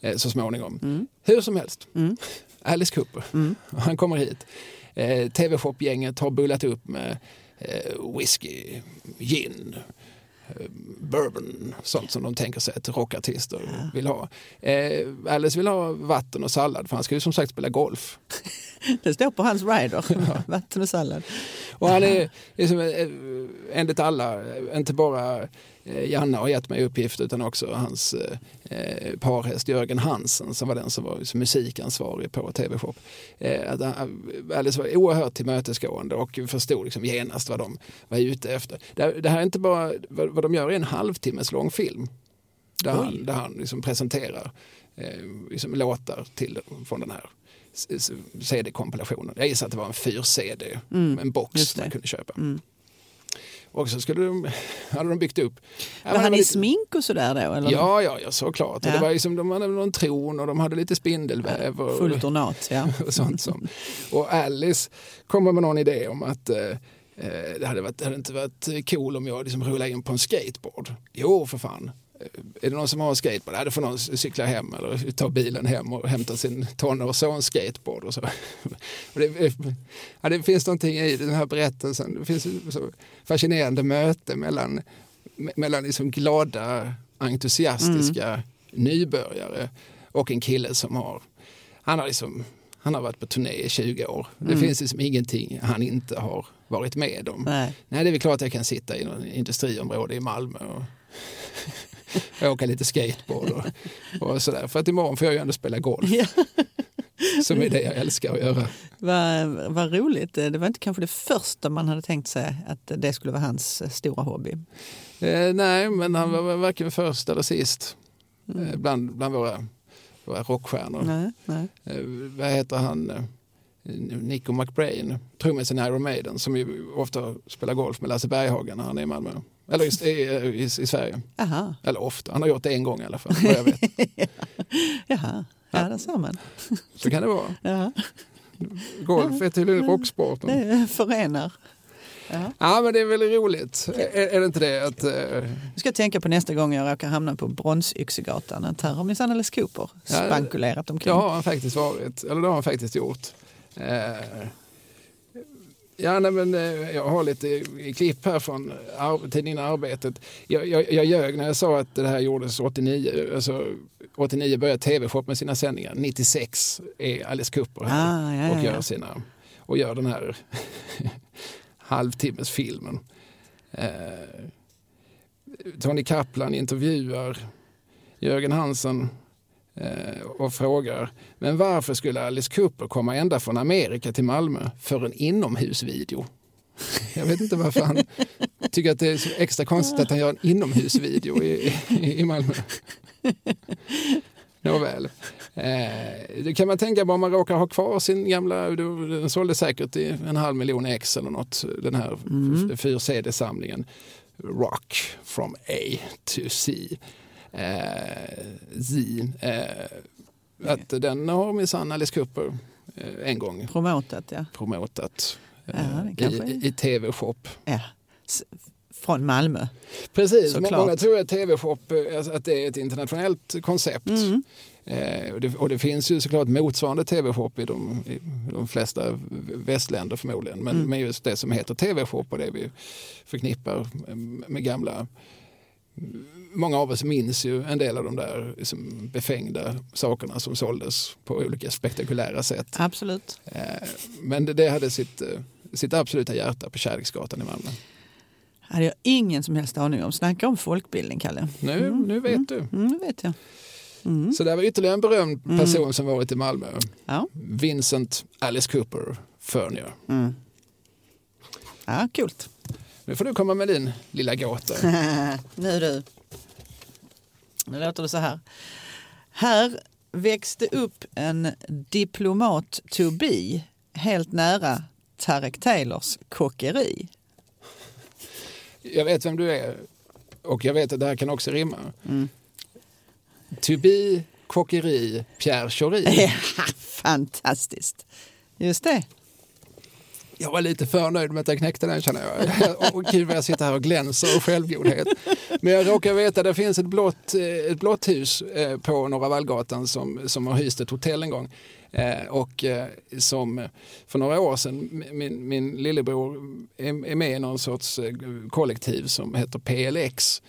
Eh, så småningom. Mm. Hur som helst, Mm. Alice Cooper, Mm. han kommer hit. Eh, TV-shop-gänget har bullat upp med whisky, gin, eh, bourbon, sånt som de tänker sig att rockartister vill ha. Eh, Alice vill ha vatten och sallad för han ska ju som sagt spela golf. Det står på hans rider. Vatten och sallad. Och han är, liksom, eh, enligt alla, eh, inte bara eh, Janne har gett mig uppgift utan också hans eh, eh, parhäst Jörgen Hansen som var den som var liksom, musikansvarig på TV-shop. Eh, han- Alice var oerhört tillmötesgående och förstod liksom genast vad de var ute efter. Det, det här är inte bara, vad, vad de gör är en halvtimmes lång film. Där Oj. han, där han liksom presenterar eh, liksom låtar till, från den här CD-kompilationen. Jag gissar att det var en 4-CD, Mm, en box man kunde köpa. Mm. Och så skulle de, hade de byggt upp. Var han i smink och sådär då? Eller? Ja, ja, ja såklart. Ja. Det var liksom, de hade någon tron och de hade lite spindelväv. Och, Fullt ornat, ja. och sånt som. Och Alice kommer med någon idé om att eh, eh, det hade, varit, det hade inte varit cool om jag liksom rullade in på en skateboard. Jo, för fan. Eh, Är det någon som har en skateboard? Ja, då får någon cykla hem eller ta bilen hem och hämta sin tonårssons skateboard. Och så. Och det, ja, det finns någonting i den här berättelsen. Det finns så fascinerande möte mellan, me- mellan liksom glada, entusiastiska nybörjare och en kille som har, han har, liksom, han har varit på turné i 20 år. Det finns liksom ingenting han inte har varit med om. Nej. Nej, det är väl klart att jag kan sitta i någon industriområde i Malmö och åka lite skateboard och, och sådär. För att imorgon får jag ju ändå spela golf, Ja. som är det jag älskar att göra. Vad, vad roligt. Det var inte kanske det första man hade tänkt sig att det skulle vara hans stora hobby. Eh, nej, men han var varken först eller sist eh, bland, bland våra, våra rockstjärnor. Nej, nej. Eh, vad heter han? Eh, Nico McBrain, trummisen i Iron Maiden, som ju ofta spelar golf med Lasse Berghagen när han är i Malmö. Eller i, i, i, i Sverige. Aha. Eller ofta, han har gjort det en gång i alla fall, vad jag vet. Jaha, ja, där ser man. Så kan det vara. Ja, Golf är tydligen rocksporten. det förenar. Ja. Ja, men det är väl roligt. Är, är det inte det? Att, eh, Nu ska tänka på nästa gång jag råkar hamna på Bronsyxegatan att här har minsann Alice Cooper Ja, spankulerat det omkring. har han faktiskt varit, eller det har han faktiskt gjort. Eh, ja, nej, men, eh, jag har lite i klipp här från ar- tidningen Arbetet. Jag, jag, jag ljög när jag sa att det här gjordes 89. Alltså, 89 började TV-shop med sina sändningar. 96 är Alice Cooper här Ah, ja, ja, och, gör sina, och gör den här halvtimmes filmen. Eh, Tony Kaplan intervjuar Jörgen Hansen eh, och frågar men varför skulle Alice Cooper komma ända från Amerika till Malmö för en inomhusvideo? Jag vet inte varför han tycker att det är så extra konstigt att han gör en inomhusvideo i, i, i Malmö. Nåväl. Eh, det kan man tänka på om man råkar ha kvar sin gamla, den sålde säkert i en halv miljon ex eller något, den här mm. 4CD-samlingen. Rock from A to C. Eh, Z. Eh, att den har minsann Alice Cooper eh, en gång Promotat, ja. promotat eh, Ja, kanske i, i TV-shop. ja. Från Malmö. Precis, Såklart. många tror att TV-shop eh, alltså att det är ett internationellt koncept. Mm. Eh, och, det, och det finns ju såklart motsvarande TV-shop i de, i de flesta västländer förmodligen. Men, Mm. men just det som heter TV-shop och det vi förknippar med gamla Många av oss minns ju en del av de där liksom, befängda sakerna som såldes på olika spektakulära sätt. Absolut. Eh, men det, det hade sitt, eh, sitt absoluta hjärta på Kärleksgatan i Malmö. hade jag ingen som helst aning om. Snacka om folkbildning, Kalle. Nu, nu vet du. Mm, det vet jag. Mm. Så det var ytterligare en berömd person som varit i Malmö. Ja. Vincent Alice Cooper Furnier. Mm. ja, coolt. Nu får du komma med din lilla gåta. nu du. Nu låter det så här. Här växte upp en diplomat to be helt nära Tarek Taylors kockeri. Jag vet vem du är och jag vet att det här kan också rimma. Mm. To be, kockeri, Pierre Schori. Fantastiskt. Just det. Jag var lite för nöjd med att jag knäckte den känner jag. Och gud vad jag sitter här och glänser och självgodhet. Men jag råkar veta att det finns ett blått, eh, ett blått hus eh, på Norra Vallgatan som, som har hyst ett hotell en gång. Eh, och eh, som för några år sedan, min, min lillebror är, är med i någon sorts eh, kollektiv som heter PLX.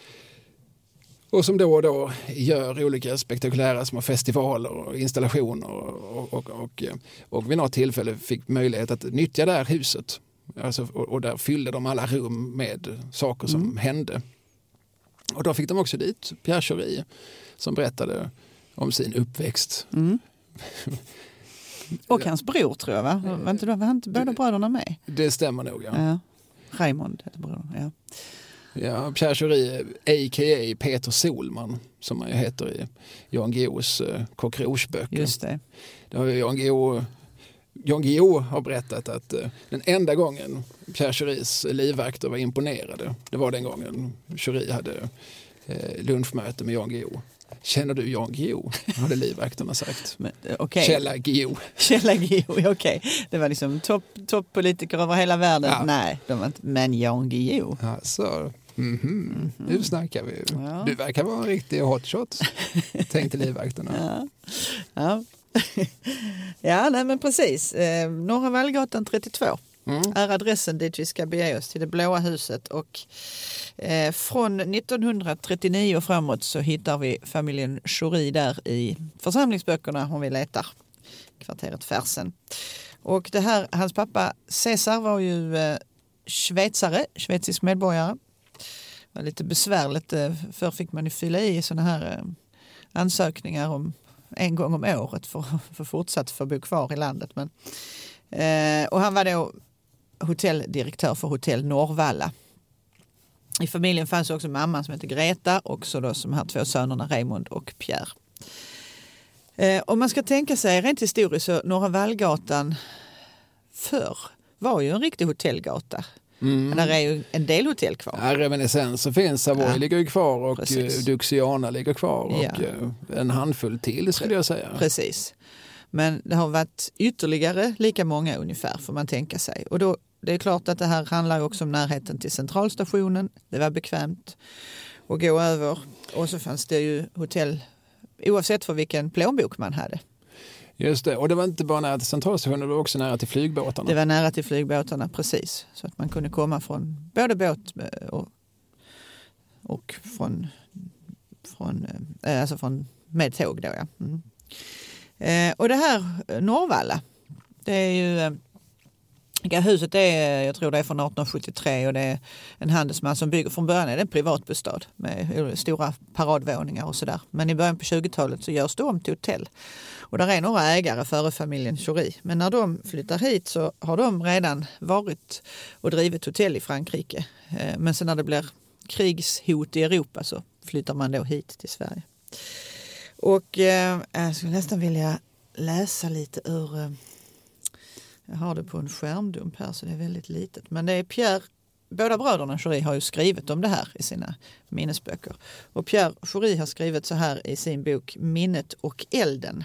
Och som då och då gör olika spektakulära små festivaler och installationer och, och, och, och vid något tillfälle fick möjlighet att nyttja det här huset. Alltså, och, och där fyllde de alla rum med saker som hände. Och då fick de också dit Pierre Schori som berättade om sin uppväxt. Mm. Och hans bror tror jag, va? Var inte, var inte båda bröderna med? Det stämmer nog. Ja. Ja. Raymond heter brodern. Ja. Ja, Pierre Schori, a.k.a. Peter Solman, som han ju heter i Jan Guillous eh, Kock Rouge-böcker. Just det. Det har Jan Guillou Jan Guillou har berättat att eh, den enda gången Pierre Curies livvakter var imponerade, det var den gången Curie hade eh, lunchmöte med Jan Guillou. Känner du Jan Guillou? hade livvakterna sagt. Men, okay. Källa Guillou. Källa Guillou, okej. Okay. Det var liksom toppolitiker top över hela världen. Ja. Nej, de var inte, men Jan Guillou. Alltså, Mm -hmm. Mm -hmm. Nu snackar vi. Ja. Du verkar vara en riktig hotshot, tänkte livvakterna. Ja, ja. ja nej, men precis. Eh, Norra Vallgatan 32 mm. är adressen dit vi ska bege oss, till det blåa huset. Och, eh, från 1939 och framåt så hittar vi familjen Schori där i församlingsböckerna om vi letar. Kvarteret Fersen. Och det här, hans pappa Cesar var ju eh, schweizare, schweizisk medborgare var lite besvärligt. Eh, förr fick man ju fylla i sådana här eh, ansökningar om en gång om året för, för fortsatt få bo kvar i landet. Men, eh, och han var då hotelldirektör för hotell Norrvalla. I familjen fanns också mamman som hette Greta och så då de här två sönerna Raymond och Pierre. Eh, om man ska tänka sig rent historiskt så Norra Vallgatan förr var ju en riktig hotellgata. Mm. Men där är ju en del hotell kvar. Ja, reminiscenser finns. Savoy ja. ligger ju kvar och eh, Precis. Duxiana ligger kvar och ja. Eh, en handfull till skulle jag säga. Precis. Men det har varit ytterligare lika många ungefär får man tänka sig. Och då, det är klart att det här handlar också om närheten till centralstationen. Det var bekvämt att gå över. Och så fanns det ju hotell oavsett för vilken plånbok man hade. Just det, och det var inte bara nära till centralstationen, det var också nära till flygbåtarna. Det var nära till flygbåtarna, precis. Så att man kunde komma från både båt eh, och, och från, från, eh, eh, alltså från, med tåg. Då, ja. Mm. Eh, och det här Norrvalla, det är ju Huset är, jag tror det är från 1873 och det är en handelsman som bygger. Från början är det en privatbostad med stora paradvåningar och sådär. Men i början på 20-talet så görs det om till hotell. Och där är några ägare före familjen Chori. Men när de flyttar hit så har de redan varit och drivit hotell i Frankrike. Eh, men sen när det blir krigshot i Europa så flyttar man då hit till Sverige. Och eh, jag skulle nästan vilja läsa lite ur eh, jag har det på en skärmdump här så det är väldigt litet. Men det är Pierre, båda bröderna Schori har ju skrivit om det här i sina minnesböcker. Och Pierre Schori har skrivit så här i sin bok Minnet och elden.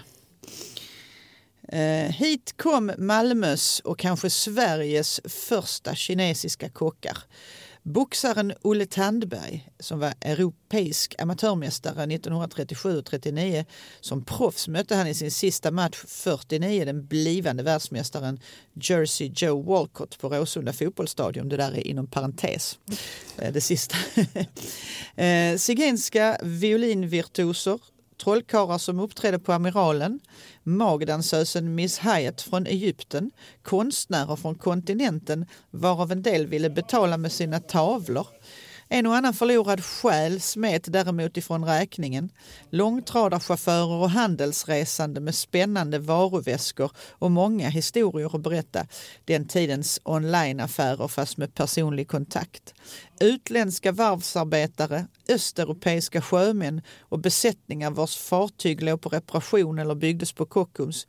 Eh, hit kom Malmös och kanske Sveriges första kinesiska kockar. Boxaren Olle Tandberg som var europeisk amatörmästare 1937 och 39. Som proffs mötte han i sin sista match 49 den blivande världsmästaren Jersey Joe Walcott på Råsunda fotbollsstadion. Det där är inom parentes, eh, det sista. Eh, zigenska violinvirtuoser trollkarlar som uppträdde på Amiralen, magdansösen Miss Hyatt från Egypten, konstnärer från kontinenten varav en del ville betala med sina tavlor. En och annan förlorad själ smet däremot ifrån räkningen. Långtradarchaufförer och handelsresande med spännande varuväskor och många historier att berätta. Den tidens onlineaffärer fast med personlig kontakt. Utländska varvsarbetare, östeuropeiska sjömän och besättningar vars fartyg låg på reparation eller byggdes på Kockums.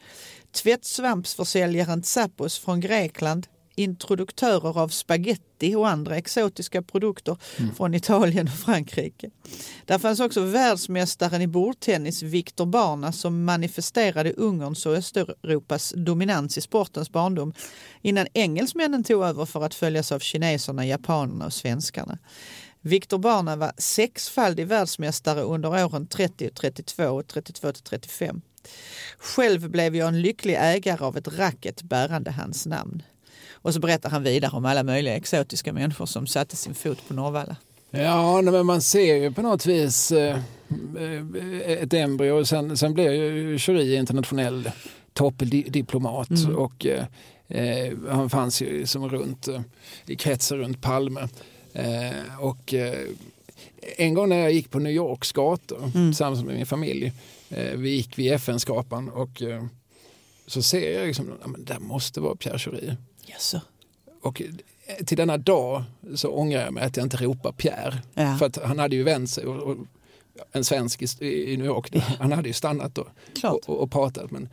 Tvättsvampsförsäljaren Tsapos från Grekland, introduktörer av spaghetti och andra exotiska produkter mm. från Italien och Frankrike. Där fanns också världsmästaren i bordtennis Viktor Barna som manifesterade Ungerns och Östeuropas dominans i sportens barndom innan engelsmännen tog över för att följas av kineserna, japanerna och svenskarna. Viktor Barna var sexfaldig världsmästare under åren 30 32 och 32 35. Själv blev jag en lycklig ägare av ett racket bärande hans namn. Och så berättar han vidare om alla möjliga exotiska människor som satte sin fot på Norrvalla. Ja, men man ser ju på något vis eh, ett embryo. Sen, sen blev ju Curie internationell toppdiplomat mm. och eh, eh, han fanns ju som runt, eh, i kretsen runt Palme. Eh, och eh, en gång när jag gick på New Yorks gator mm. tillsammans med min familj, vi gick vid FN-skapan och så ser jag liksom, ja, men det måste vara Pierre Curie. Yes. Och till denna dag så ångrar jag mig att jag inte ropar Pierre. Ja. För att han hade ju vänt sig, och, och en svensk i, i New York, han hade ju stannat och, och, och, pratat. Men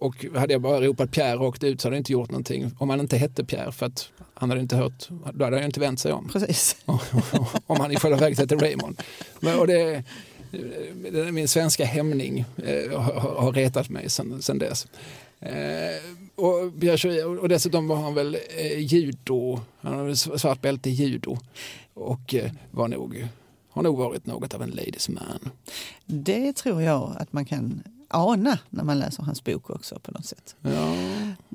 Och hade jag bara ropat Pierre rakt ut så hade jag inte gjort någonting. Om han inte hette Pierre för att han hade inte hört, då hade jag inte vänt sig om. Precis. om han i själva verket hette Raymond. Men, och det, det, min svenska hämning eh, har, har retat mig sedan dess. Eh, och, Pierre och dessutom var han väl eh, judo, han har svart bälte i judo och eh, var nog, har nog varit något av en ladies man. Det tror jag att man kan ana när man läser hans bok också på något sätt. Ja.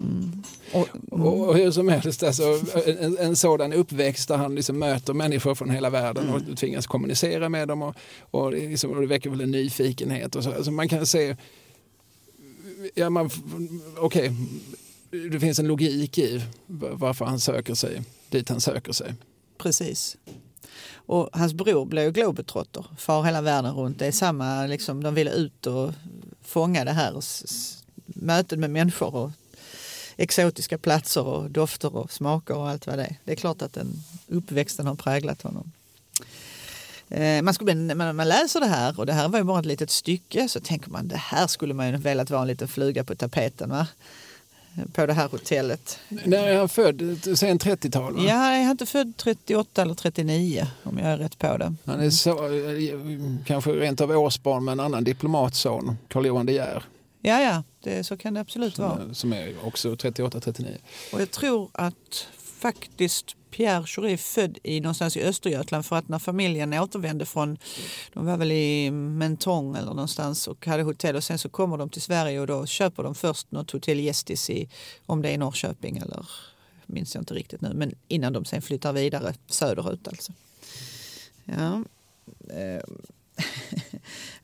Mm. Och, mm. och, hur som helst, alltså, en, en sådan uppväxt där han liksom möter människor från hela världen mm. och tvingas kommunicera med dem och, och, liksom, och det väcker väl en nyfikenhet. Och så. Alltså man kan se, ja, man, okej, okay, det finns en logik i varför han söker sig dit han söker sig. Precis. Och hans bror blev ju globetrotter, far hela världen runt. Det är samma, liksom, de ville ut och fånga det här mötet med människor och exotiska platser och dofter och smaker och allt vad det är. Det är klart att den uppväxten har präglat honom. Eh, man, skulle, när man läser det här, och det här var ju bara ett litet stycke, så tänker man det här skulle man ju velat vara en liten fluga på tapeten. Va? På det här hotellet. När är han född? Sen 30-tal? Ja, är inte född 38 eller 39 om jag är rätt på det. Han är så, kanske rent av årsbarn med en anlan diplomatson, Carl Johan De Geer. Ja, ja, det, så kan det absolut som, vara. Som är också 38-39. Och jag tror att faktiskt Pierre Schori född i någonstans i Östergötland för att när familjen återvände från, de var väl i Mentong eller någonstans och hade hotell och sen så kommer de till Sverige och då köper de först något hotell Gästis i, om det är Norrköping eller minns jag inte riktigt nu, men innan de sen flyttar vidare söderut alltså. Ja. Eh,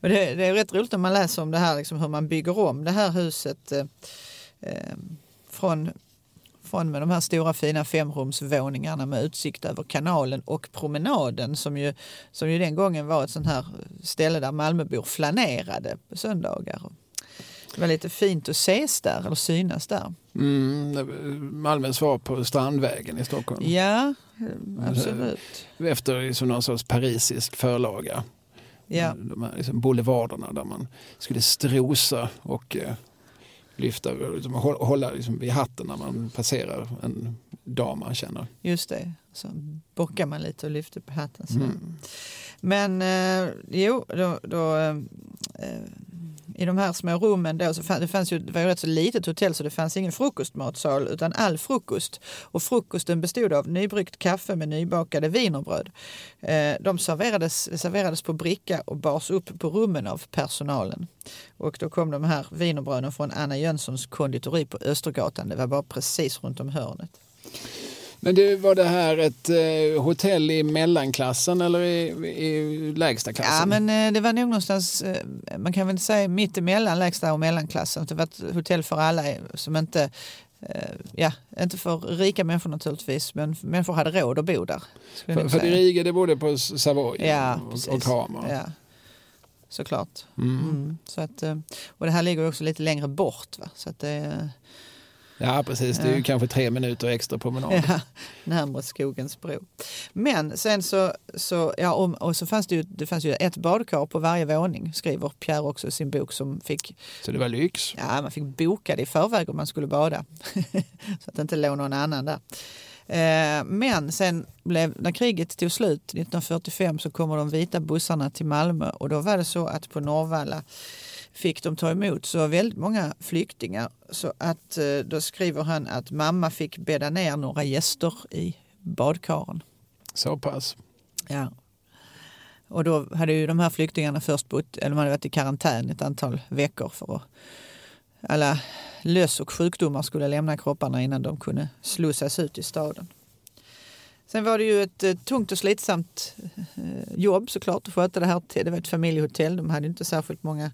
det, det, är rätt roligt när man läser om det här, liksom hur man bygger om det här huset eh, eh från från med de här stora fina femrumsvåningarna med utsikt över kanalen och promenaden som ju, som ju den gången var ett sånt här ställe där Malmöbor flanerade på söndagar. Det var lite fint att ses där, eller synas där. Mm, Malmös svar på Strandvägen i Stockholm. Ja, absolut. Efter som någon sorts parisisk förlaga. Ja. De här liksom boulevarderna där man skulle strosa och eh, lyfta, liksom, hålla liksom, vid hatten när man passerar en dam man känner. Just det, så bockar man lite och lyfter på hatten. Mm. Men eh, jo, då, då eh, i de här små rummen då, så fann, det, fanns ju, det var ju rätt så litet hotell så det fanns ingen frukostmatsal utan all frukost. Och frukosten bestod av nybryggt kaffe med nybakade vinerbröd. Eh, de serverades, serverades på bricka och bars upp på rummen av personalen. Och då kom de här vinerbröden från Anna Jönssons konditori på Östergatan. Det var bara precis runt om hörnet. Men det, var det här ett eh, hotell i mellanklassen eller i, i lägsta klassen? Ja, men eh, det var nog någonstans, eh, man kan väl säga mitt emellan lägsta och mellanklassen. Det var ett hotell för alla som inte eh, Ja, inte för rika människor naturligtvis, men människor hade råd att bo där. För, för de rika det bodde på Savoy ja, och, och Kramer? Ja, såklart. Mm. Mm. Så att, eh, och det här ligger också lite längre bort. Va? Så att det, Ja, precis. Det är ju kanske tre minuter extra promenad. Ja, närmare skogens bro. Men sen så, så, ja, och, så fanns det ju, det fanns ju ett badkar på varje våning, skriver Pierre också i sin bok. som fick... Så det var lyx? Ja, man fick boka det i förväg om man skulle bada. så att det inte låg någon annan där. Eh, men sen blev, när kriget tog slut 1945 så kommer de vita bussarna till Malmö och då var det så att på Norrvalla fick de ta emot så väldigt många flyktingar. Så att eh, då skriver han att mamma fick bädda ner några gäster i badkaren. Så pass? Ja. Och då hade ju de här flyktingarna först bott, eller de hade varit i karantän ett antal veckor för att alla löss och sjukdomar skulle lämna kropparna innan de kunde slussas ut i staden. Sen var det ju ett eh, tungt och slitsamt eh, jobb såklart att sköta det här. Det var ett familjehotell. De hade inte särskilt många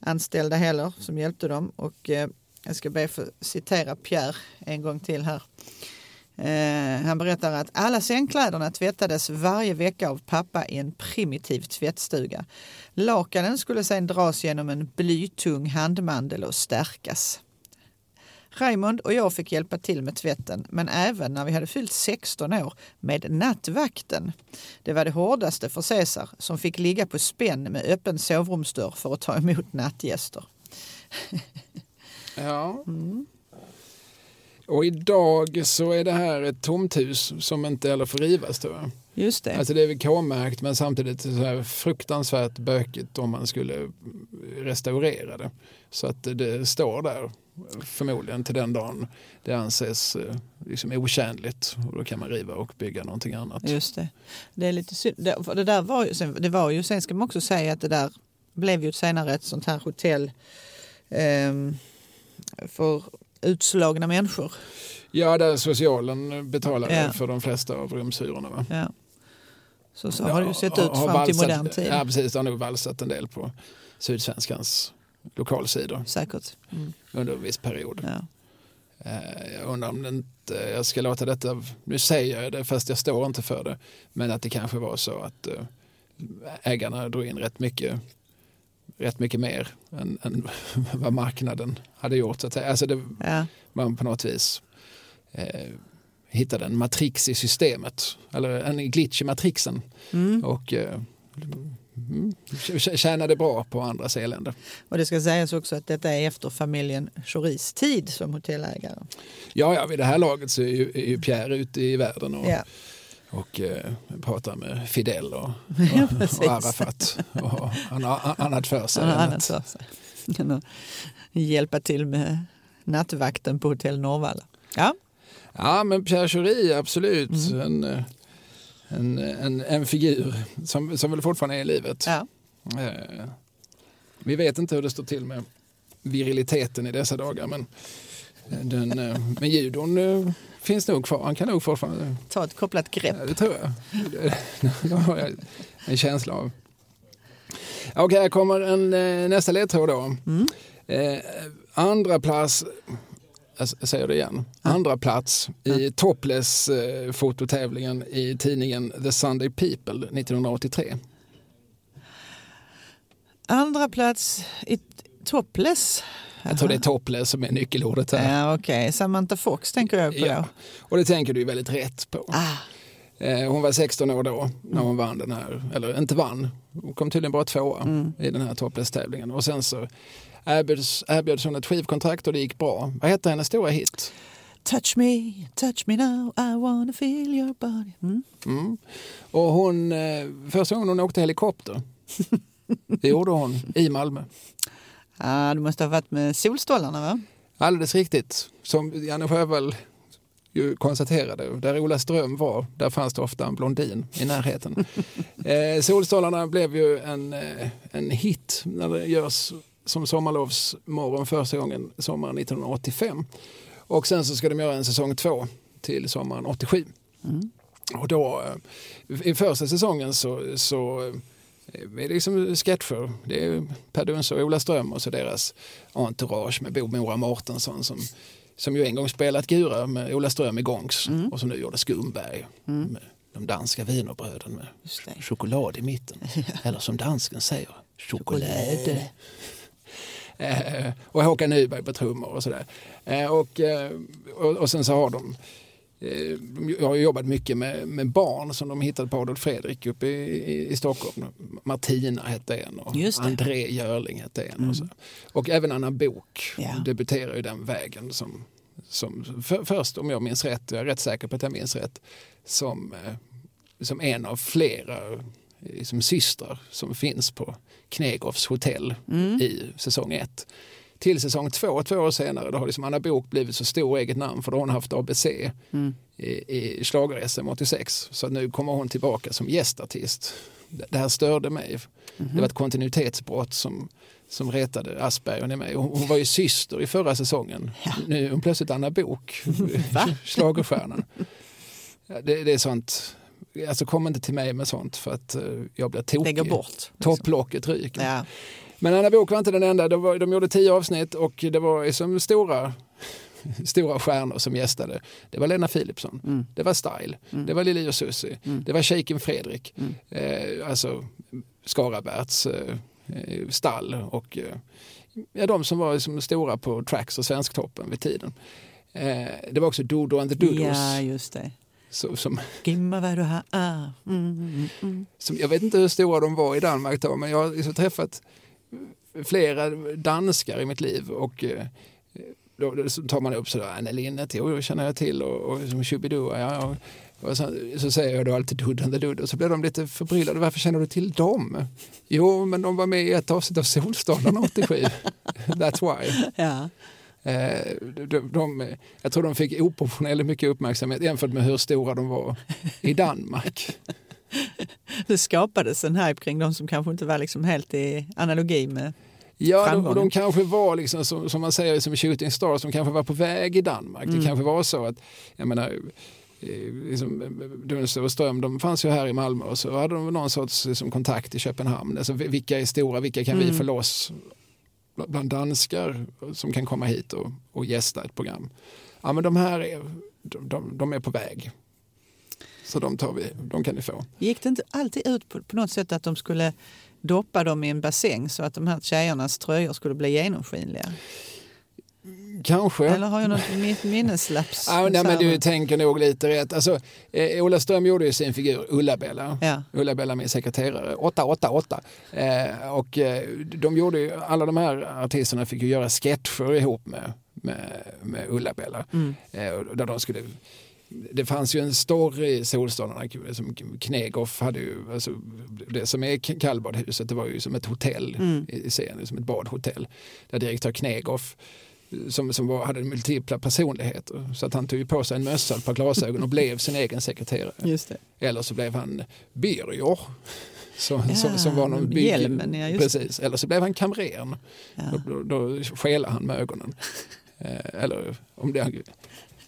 anställda heller som hjälpte dem. Och eh, jag ska be att få citera Pierre en gång till här. Han berättar att alla sängkläderna tvättades varje vecka av pappa i en primitiv tvättstuga. Lakanen skulle sedan dras genom en blytung handmandel och stärkas. Raymond och jag fick hjälpa till med tvätten, men även när vi hade fyllt 16 år med nattvakten. Det var det hårdaste för Cesar som fick ligga på spänn med öppen sovrumsdörr för att ta emot nattgäster. Ja. Och idag så är det här ett tomt hus som inte heller får rivas tror jag. Just det. Alltså det är väl K-märkt men samtidigt så här fruktansvärt bökigt om man skulle restaurera det. Så att det står där förmodligen till den dagen det anses eh, liksom otjänligt och då kan man riva och bygga någonting annat. Just det. Det är lite synd. Det, där var ju, sen, det var ju, sen ska man också säga att det där blev ju senare ett sånt här hotell ehm, för utslagna människor. Ja, där socialen betalar Ja. för de flesta av rumshyrorna. Va? Ja. Så, så har det ju sett ut fram till valsat- modern tid. Ja, precis. Det har nog valsat en del på Sydsvenskans lokalsidor Säkert. Mm. under en viss period. Ja. Eh, Jag undrar om det inte, jag ska låta detta, nu säger jag det fast jag står inte för det, men att det kanske var så att eh, ägarna drog in rätt mycket, rätt mycket mer än, än vad marknaden hade gjort. Så att säga. Alltså det, Ja. man på något vis eh, hittade en matrix i systemet, eller en glitch i matrixen Mm. och eh, mm, tjänade bra på andras elände. Och det ska sägas också att detta är efter familjen Choris tid som hotellägare. Ja, ja, vid det här laget så är ju, är ju Pierre ute i världen och, Ja. och eh, pratar med Fidel och, och, och Arafat. Och han har annat för sig. Han annat att- för sig. Nog hjälpa till med nattvakten på hotell Norrvalla. Ja, Ja, men Pierre Schori, absolut. Mm. En, eh, en, en, en figur som, som väl fortfarande är i livet. ja. Eh, Vi vet inte hur det står till med viriliteten i dessa dagar men, eh, den, eh, men judon finns nog kvar. Han kan nog fortfarande, ta ett kopplat grepp. ja, det tror jag. Det, har jag en känsla av. Okej, här kommer en, nästa ledtråd då. Mm. Eh, andra plats, jag säger det igen, andra plats i topless eh, fototävlingen i tidningen The Sunday People 1983. Andra plats i topless. Jag tror det är topless som är nyckelordet här. Ja, Okej, Samantha Fox tänker jag på. Ja, och det tänker du väldigt rätt på. Ah, Eh, hon var 16 år då när hon vann den här, eller inte vann, hon kom tydligen bara tvåa Mm. i den här topless-tävlingen. Och sen så erbjöds, erbjöds hon ett skivkontrakt och det gick bra. Vad hette hennes stora hit? touch me, touch me now, I wanna feel your body. Mm. Mm. Och hon, eh, första gången hon åkte helikopter, det gjorde hon i Malmö. Ah, du måste ha varit med Solstolarna va? Alldeles riktigt, som Janne Sjöwall ju konstaterade, där Ola Ström var, där fanns det ofta en blondin i närheten. eh, Solstolarna blev ju en, eh, en hit när det görs som sommarlovsmorgon första gången sommaren 1985. Och sen så ska de göra en säsong två till sommaren 87. Mm. Och då, eh, i första säsongen så, så eh, är det liksom sketcher. Det är Per Dunse och Ola Ström och så deras entourage med Bo Mora Mårtensson som, som ju en gång spelat Gura med Ola Ström i Gångs Mm. och som nu gjorde Skumberg med de danska wienerbröden med choklad i mitten. Eller som dansken säger, choklad. Eh, och Håkan Nyberg på trummor och sådär. Eh, och, eh, och, och sen så har de eh, de har jobbat mycket med, med barn som de hittade på Adolf Fredrik uppe i, i, i Stockholm. Martina hette en och. Mm. André Görling hette en. Och, så. och även Anna Bok Ja. debuterar ju den vägen som, som för, först om jag minns rätt, jag är rätt säker på att jag minns rätt, som, eh, som en av flera som systrar som finns på Knegoffs hotell Mm. i säsong ett. Till säsong två, två år senare, då har liksom Anna Bok blivit så stor eget namn för då har hon haft ABC Mm. i, i schlager-SM 86. Så nu kommer hon tillbaka som gästartist. Det det här störde mig. Mhm. Det var ett kontinuitetsbrott som, som retade Asperger i mig. Hon, hon var ju syster i förra säsongen. Nu är hon plötsligt Anna Bok, schlagerstjärnan. Ja, Det, det är sånt. Alltså kom inte till mig med sånt för att eh, jag blir tokig. Lägger bort. liksom. Topplocket ryker. Ja. Men Anna Bok var inte den enda. De, var, de gjorde tio avsnitt och det var som stora, stora stjärnor som gästade. Det var Lena Philipsson, Mm. det var Style, det var Lili och Susie, det var Shaken Fredrik, eh, alltså Skaraberts eh, eh, stall och eh, ja, de som var liksom stora på tracks och Svensktoppen vid tiden. Eh, det var också Dodo and the Doodles. ja, just det. Så, som, Gimma vad du har. Ah. Mm, mm, mm. som, jag vet inte hur stora de var i Danmark då, men jag har liksom träffat flera danskar i mitt liv och eh, då, då tar man upp sådär, Anne Linnet, jo, känner jag till och, och som Shubidua, ja. Och, och så, så, säger jag då alltid Dudd and the Dudd och så blir de lite förbryllade. Varför känner du till dem? Jo, men de var med i ett avsnitt av Solstolarna 87. That's why. Ja. Eh, de, de, jag tror de fick oproportionerligt mycket uppmärksamhet jämfört med hur stora de var i Danmark. Det skapades en hype kring de som kanske inte var liksom helt i analogi med Ja, de, de, kanske var, liksom, som, som man säger, som shooting stars, som kanske var på väg i Danmark. Mm. Det kanske var så att, jag menar, eh, liksom, Dunster och Ström, de fanns ju här i Malmö och så hade de någon sorts liksom, kontakt i Köpenhamn. Alltså, vilka är stora, vilka kan mm. vi få loss bland danskar som kan komma hit och, och gästa ett program. Ja, men de här är, de, de, de är på väg. Så de, tar vi, de kan ni få. Gick det inte alltid ut på, på något sätt att de skulle doppa dem i en bassäng så att de här tjejernas tröjor skulle bli genomskinliga? Kanske. Eller har jag något minneslaps? ja, nej, men du tänker nog lite rätt. Alltså, eh, Ola Ström gjorde ju sin figur Ulla-Bella. Ja. Ulla-Bella min sekreterare. 888. Eh, och eh, de gjorde ju, alla de här artisterna fick ju göra sketcher ihop med, med, med Ulla-Bella. Mm. Eh, där de skulle det fanns ju en story i Solstolarna som Knegoff hade ju, alltså, det som är kallbadhuset det var ju som ett hotell mm. i serien, som ett badhotell. Där direktör Knegoff som, som var, hade multipla personligheter. Så att han tog på sig en mössa, ett par glasögon och blev sin egen sekreterare. Eller så blev han Birger. Så, ja, som, som var någon bygg, hjälmen, ja, precis. Eller så blev han kamrern. Ja. Då, då, då han med ögonen. Eh, eller om det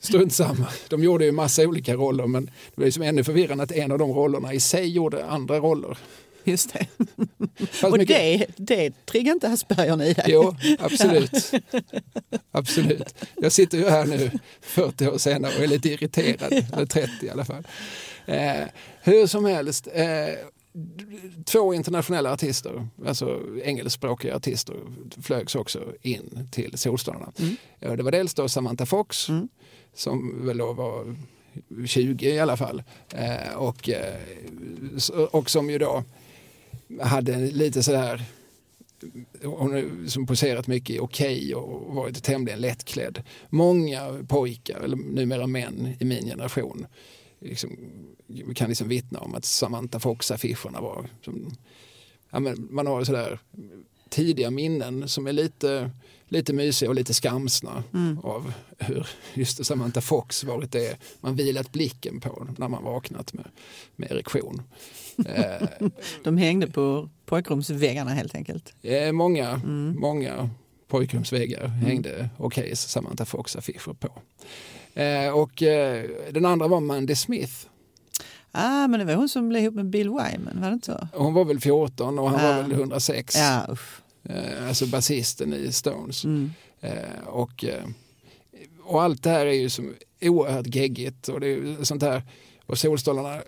Strunt samma. De gjorde ju massa olika roller men det ju som ännu förvirrande att en av de rollerna i sig gjorde andra roller. Just det. och mycket... det, det triggar inte Aspergern i dig? Jo, absolut. absolut. Jag sitter ju här nu 40 år senare och är lite irriterad, eller 30 i alla fall. Eh, hur som helst, eh, två internationella artister, alltså engelskspråkiga artister, flögs också in till Solstolarna. Mm. Det var dels då Samantha Fox mm. som väl då var 20 i alla fall eh, och, eh, och som ju då hade lite sådär hon har som poserat mycket i Okej okay och varit tämligen lättklädd. Många pojkar, eller numera män i min generation, liksom, kan liksom vittna om att Samantha Fox-affischerna var som, ja, men man har sådär tidiga minnen som är lite, lite mysiga och lite skamsna mm. av hur just Samantha Fox varit det man vilat blicken på när man vaknat med, med erektion. Eh, De hängde på pojkrumsväggarna helt enkelt? Eh, många, mm. många pojkrumsväggar mm. hängde Okays Samantha Fox-affischer på. Eh, och eh, den andra var Mandy Smith. Ah, men det var hon som blev ihop med Bill Wyman, var det inte så? Hon var väl 14 och han ah. var väl 106. Ja, usch. Eh, alltså basisten i Stones. Mm. Eh, och, eh, och allt det här är ju som oerhört geggigt och det är sånt här och Solstolarna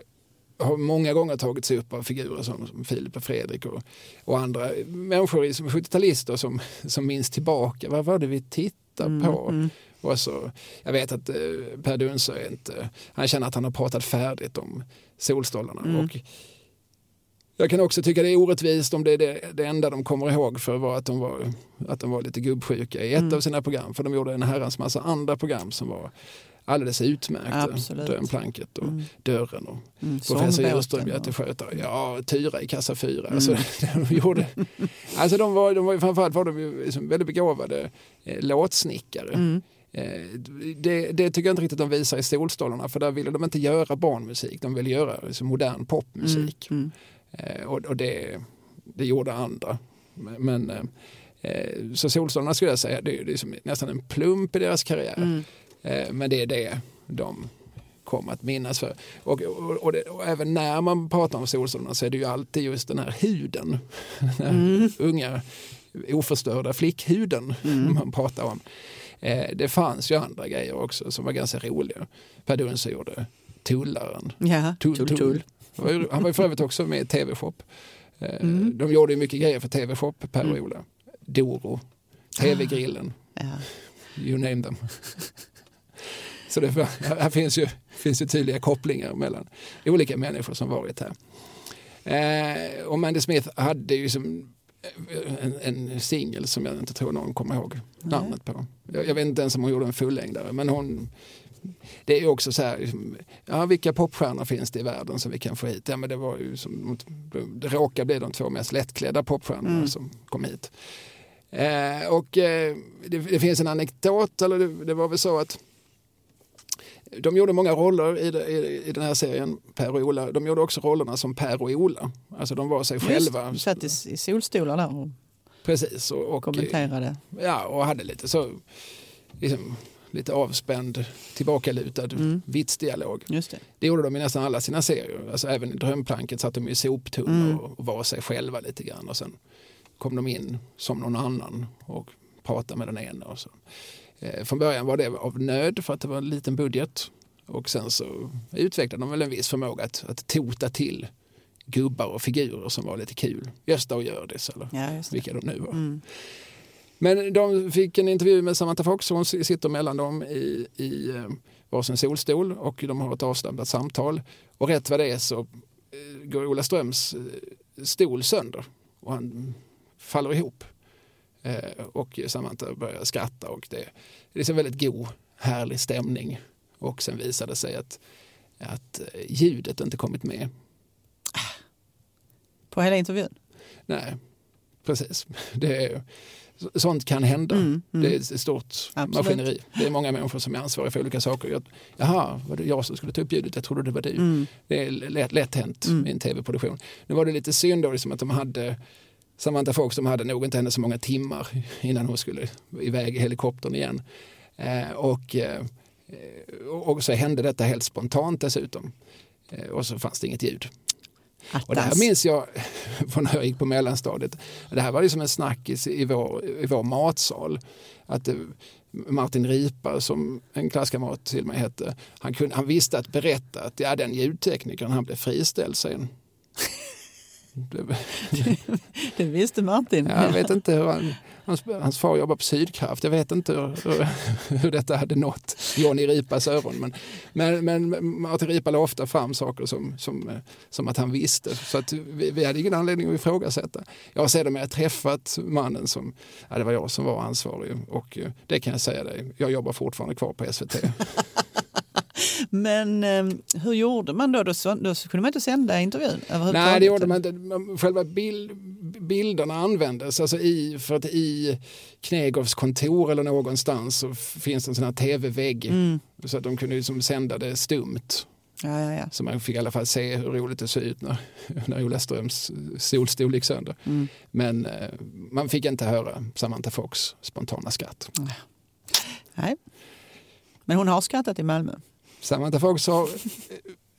har många gånger tagits upp av figurer som, som Filip och Fredrik och, och andra människor som 70-talister som, som minns tillbaka. Vad var det vi tittade mm, på? Mm. Och så, jag vet att eh, Per Dunsö inte, han känner att han har pratat färdigt om Solstolarna. Mm. Och jag kan också tycka det är orättvist om det är det, det enda de kommer ihåg för var att de var, att de var lite gubbsjuka i ett mm. av sina program. För de gjorde en herrans massa andra program som var alldeles utmärkta. Drömplanket och mm. Dörren och mm. professor Djurström, hjärteskötare. Ja, Tyra i kassa 4. Mm. Alltså, de, gjorde, alltså de var, de var framförallt var de liksom väldigt begåvade eh, låtsnickare. Mm. Eh, det, det, tycker jag inte riktigt de visar i Solstolarna för där ville de inte göra barnmusik, de ville göra liksom modern popmusik. Mm, mm. Eh, och, och det, det gjorde andra. Men, eh, så Solstolarna skulle jag säga, det är, är nästan en plump i deras karriär. Mm. Men det är det de kommer att minnas för. Och, och, och, det, och, även när man pratar om Solstolarna så är det ju alltid just den här huden. Den här mm. unga oförstörda flickhuden mm. man pratar om. Eh, det fanns ju andra grejer också som var ganska roliga. Per Dunsö gjorde Tullaren. Ja, tull, tull. tull. Han var ju för övrigt också med i TV-shop. Eh, mm. De gjorde ju mycket grejer för TV-shop, Per och mm. Ola. Doro, TV-grillen, ah. ja. you name them. Så det, här finns ju, finns ju tydliga kopplingar mellan olika människor som varit här. Eh, och Mandy Smith hade ju som en, en singel som jag inte tror någon kommer ihåg namnet på. Jag, jag vet inte ens om hon gjorde en fullängdare men hon det är ju också så här, ja, vilka popstjärnor finns det i världen som vi kan få hit? Ja, men det, var ju som, det råkar bli de två mest lättklädda popstjärnorna mm. som kom hit. Eh, och eh, det, det, finns en anekdot, eller det, det, var väl så att de gjorde många roller i, i, i den här serien, Per och Ola. De gjorde också rollerna som Per och Ola. Alltså de var sig Just, själva. Satt i, i solstolar där och Precis, och, och kommenterade. Ja, och hade lite så liksom, lite avspänd, tillbakalutad mm. vitsdialog. Just det. det gjorde de i nästan alla sina serier. Alltså även i Drömplanket satt de i soptunnor mm. och var sig själva lite grann. Och sen kom de in som någon annan och pratade med den ena. Och så. Eh, från början var det av nöd för att det var en liten budget. Och sen så utvecklade de väl en viss förmåga att, att tota till gubbar och figurer som var lite kul. Gösta och Hjördis eller ja, vilka de nu var. Mm. Men de fick en intervju med Samantha Fox och hon sitter mellan dem i, i eh, varsin solstol och de har ett avstampat samtal. Och rätt vad det är så eh, går Ola Ströms stol sönder och han faller ihop. Och Samantha börjar skratta och det, det är en väldigt god, härlig stämning. Och sen visar det sig att, att ljudet inte kommit med. På hela intervjun? Nej, precis. Det är, sånt kan hända. Mm, mm. Det är ett stort Absolut. maskineri. Det är många människor som är ansvariga för olika saker. Jag, jaha, var det jag som skulle ta upp ljudet? Jag trodde det var du. Mm. Det är lätt, lätt hänt mm. i en tv-produktion. Nu var det lite synd då liksom att de hade Samantha Fox de hade nog inte henne så många timmar innan hon skulle iväg i helikoptern igen. Eh, och, eh, och så hände detta helt spontant dessutom. Eh, och så fanns det inget ljud. Och det här minns jag från när jag gick på mellanstadiet. Det här var liksom en snackis i vår, i vår matsal. Att det, Martin Ripa, som en klasskamrat till mig hette, han, kunde, han visste att berätta att ja, den ljudteknikern han blev friställd sen. det, visste Martin. Jag vet inte hur han, Hans, hans far jobbar på Sydkraft. Jag vet inte hur, hur detta hade nått Johnny Ripas öron. Men, men, men Martin Ripa la ofta fram saker som, som, som att han visste. Så att vi, vi hade ingen anledning att ifrågasätta. Jag har sedermera träffat mannen som, ja, det var jag som var ansvarig. Och eh, det kan jag säga dig, jag jobbar fortfarande kvar på SVT. Men eh, hur gjorde man då? Då, då kunde man inte sända intervjun Nej, det gjorde man inte. Själva bild, bilderna användes. Alltså i, för att i Knegovs kontor eller någonstans så finns det en sån här tv-vägg. Mm. Så att de kunde liksom sända det stumt. Ja, ja, ja. Så man fick i alla fall se hur roligt det såg ut när, när Ola Ströms solstol gick sönder. Mm. Men eh, man fick inte höra Samantha Fox spontana skratt. Nej. Men hon har skrattat i Malmö. Samantha Fox har eh,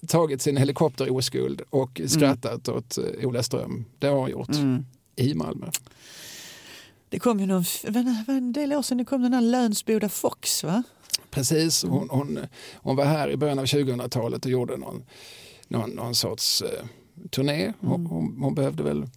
tagit sin helikopteroskuld och mm. skrattat mm. åt eh, Ola Ström. Det har hon gjort mm. i Malmö. Det kom ju någon, en del år sedan det kom den här Lönsboda Fox va? Precis, hon, hon, hon var här i början av 2000-talet och gjorde någon, någon, någon sorts eh, turné. Hon, mm. hon, hon, behövde väl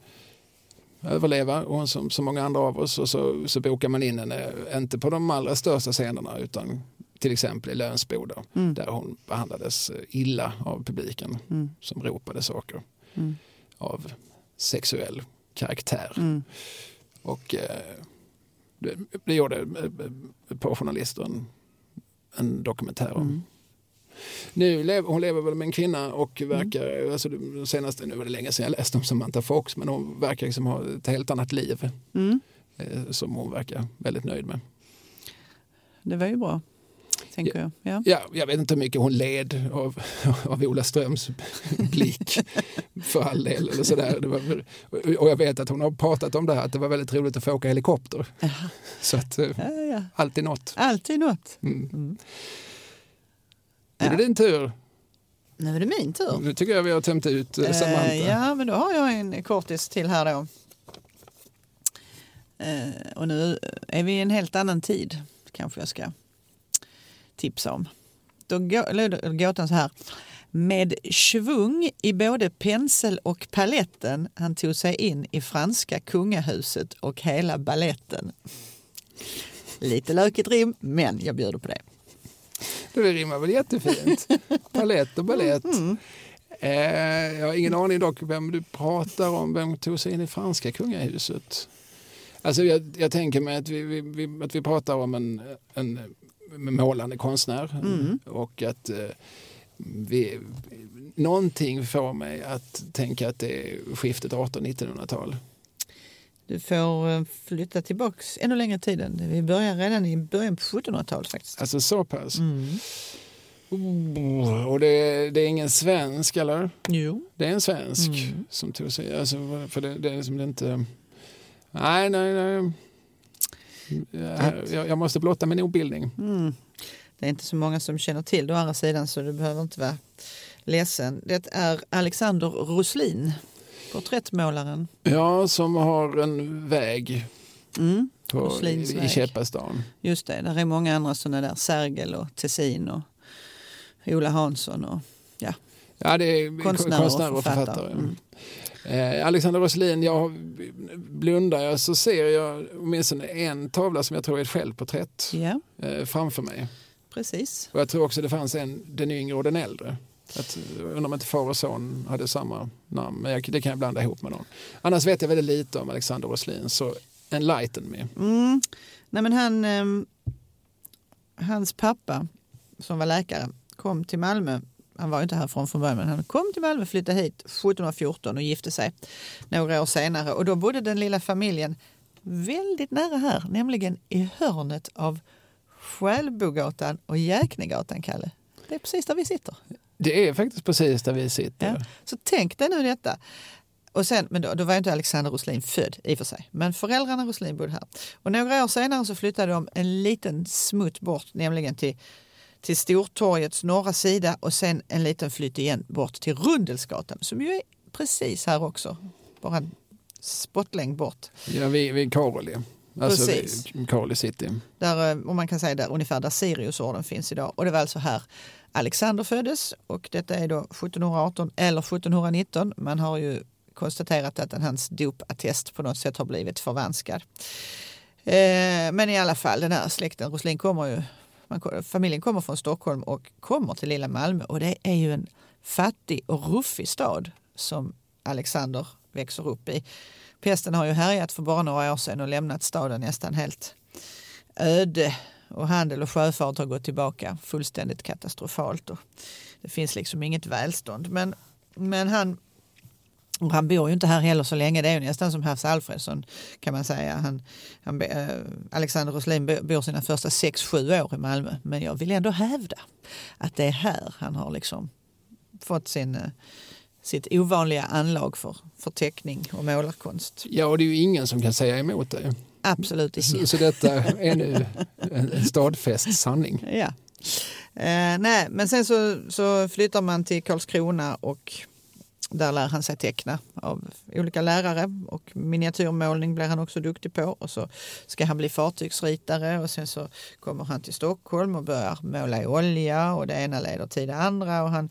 överleva, och som så många andra av oss. Och så, så bokar man in henne, inte på de allra största scenerna utan till exempel i Lönsboda mm. där hon behandlades eh, illa av publiken mm. som ropade saker mm. av sexuell karaktär. Mm. Och eh, det, det gjorde eh, på journalister en, en dokumentär om. Mm. Nu lever, hon lever väl med en kvinna och verkar, mm. alltså det senaste, nu var det länge sedan jag läste om Samantha Fox, men hon verkar liksom ha ett helt annat liv mm. eh, som hon verkar väldigt nöjd med. Det var ju bra tänker jag. Ja. ja, jag vet inte hur mycket hon led av, av Ola Ströms blick för all del. Eller sådär. Var, och jag vet att hon har pratat om det här, att det var väldigt roligt att få åka helikopter. Aha. Så att, eh, ja, ja. alltid något. Alltid något. Mm. Mm. Är det din tur? Nu är det min tur. Nu tycker jag vi har tömt ut eh, Samantha. Uh, ja, men då har jag en kortis till här då. Uh, och nu är vi i en helt annan tid, kanske jag ska tipsa om. Då går gåtan så här. Med svung i både pensel och paletten han tog sig in i franska kungahuset och hela balletten. Lite lökigt rim, men jag bjuder på det. Det rimmar väl jättefint. Palett och ballett. Mm. Eh, jag har ingen aning dock vem du pratar om. Vem tog sig in i franska kungahuset? Alltså jag, jag tänker mig att vi, vi, vi, att vi pratar om en, en målande konstnär Mm. och att eh, vi, någonting får mig att tänka att det är skiftet 1800-1900-tal. Du får eh, flytta tillbaks ännu längre i tiden. Vi börjar redan i början på 1700-talet faktiskt. Alltså så pass. Mm. Oh, och det, det är ingen svensk eller? Jo. Det är en svensk Mm. som tog sig, alltså, för det, det är liksom inte... Nej, nej, nej. Jag, jag jag måste blotta min obildning. Mm. Det är inte så många som känner till det å andra sidan så du behöver inte vara ledsen. Det är Alexander Roslin, porträttmålaren. Ja, som har en väg Mm. på, i. Käppastan. Just det, där är många andra sådana där, Sergel och Tessin och Ola Hansson och Ja, det är konstnärer, konstnärer och författare. Mm. Eh, Alexander Roslin, jag blundar jag så ser jag åtminstone en tavla som jag tror är ett självporträtt Ja, eh, framför mig. precis. Och jag tror också det fanns en, den yngre och den äldre. Att, undrar om inte far och son hade samma namn, men jag, det kan jag blanda ihop med någon. Annars vet jag väldigt lite om Alexander Roslin, så enlighten me. Mm. Nej, men han, ehm, hans pappa som var läkare kom till Malmö. Han var ju inte härifrån från början men han kom till Malmö, flyttade hit 1714 och gifte sig några år senare. Och då bodde den lilla familjen väldigt nära här, nämligen i hörnet av Skälbogatan och Jäknegatan, Kalle. Det är precis där vi sitter. Det är faktiskt precis där vi sitter. Ja. Så tänk dig nu detta. Och sen, men då, då var inte Alexander Roslin född i och för sig, men föräldrarna Roslin bodde här. Och några år senare så flyttade de en liten smutt bort, nämligen till, till Stortorgets norra sida och sen en liten flytt igen bort till Rundelsgatan som ju är precis här också, bara en spottlängd bort. Ja, vi, vi Karoli. Alltså Precis. Karoli city. Där, eh, om man kan säga där, ungefär där Siriusorden finns idag. Och det var alltså här Alexander föddes och detta är då 1718 eller 1719. Man har ju konstaterat att hans dopattest på något sätt har blivit förvanskad. Eh, men i alla fall, den här släkten Roslin kommer ju, man, familjen kommer från Stockholm och kommer till lilla Malmö och det är ju en fattig och ruffig stad som Alexander växer upp i. Pesten har ju härjat för bara några år sedan och lämnat staden nästan helt öde och handel och sjöfart har gått tillbaka fullständigt katastrofalt. Och det finns liksom inget välstånd. Men, men han, och han bor ju inte här heller så länge. Det är ju nästan som Havs Alfredsson kan man säga. Han, han, eh, Alexander Roslin bo- bor sina första sex sju år i Malmö. Men jag vill ändå hävda att det är här han har liksom fått sin, eh, sitt ovanliga anlag för, för teckning och målarkonst. Ja, och det är ju ingen som kan säga emot det. Absolut ingen. Så, så detta är nu en, en stadfäst sanning. Ja. Eh, nej, men sen så, så flyttar man till Karlskrona och där lär han sig teckna av olika lärare och miniatyrmålning blir han också duktig på och så ska han bli fartygsritare och sen så kommer han till Stockholm och börjar måla i olja och det ena leder till det andra och han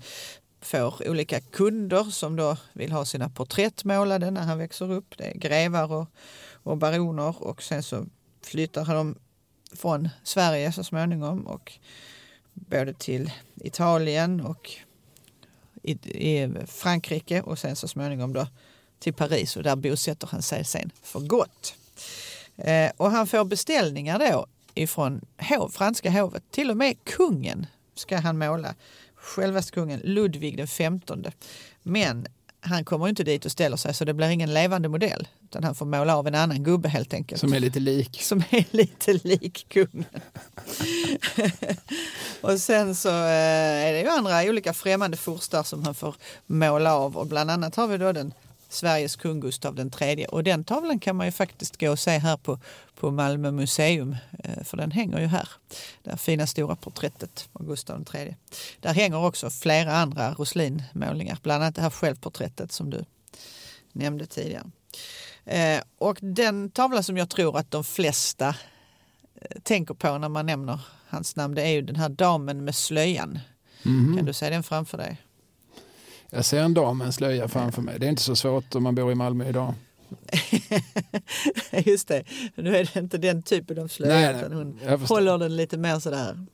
får olika kunder som då vill ha sina porträtt målade när han växer upp. Det är grevar och, och baroner och sen så flyttar han från Sverige så småningom och både till Italien och i, i Frankrike och sen så småningom då till Paris och där bosätter han sig sen för gott. Eh, och han får beställningar då ifrån hov, franska hovet. Till och med kungen ska han måla. Självaste kungen Ludvig den 15. Men han kommer inte dit och ställer sig så det blir ingen levande modell. Utan han får måla av en annan gubbe helt enkelt Som är lite lik. som är lite lik kungen. och sen så eh, är det ju andra olika främmande furstar som han får måla av och bland annat har vi då den Sveriges kung Gustav den tredje och den tavlan kan man ju faktiskt gå och se här på, på Malmö museum eh, för den hänger ju här. Det här fina stora porträttet av Gustav tredje. Där hänger också flera andra Roslin-målningar, bland annat det här självporträttet som du nämnde tidigare. Eh, och den tavla som jag tror att de flesta eh, tänker på när man nämner hans namn det är ju den här damen med slöjan. Mhm. Kan du se den framför dig? Jag ser en dam med en slöja framför mig. Det är inte så svårt om man bor i Malmö idag. Just det, nu är det inte den typen av slöja Nej, hon håller den lite mer sådär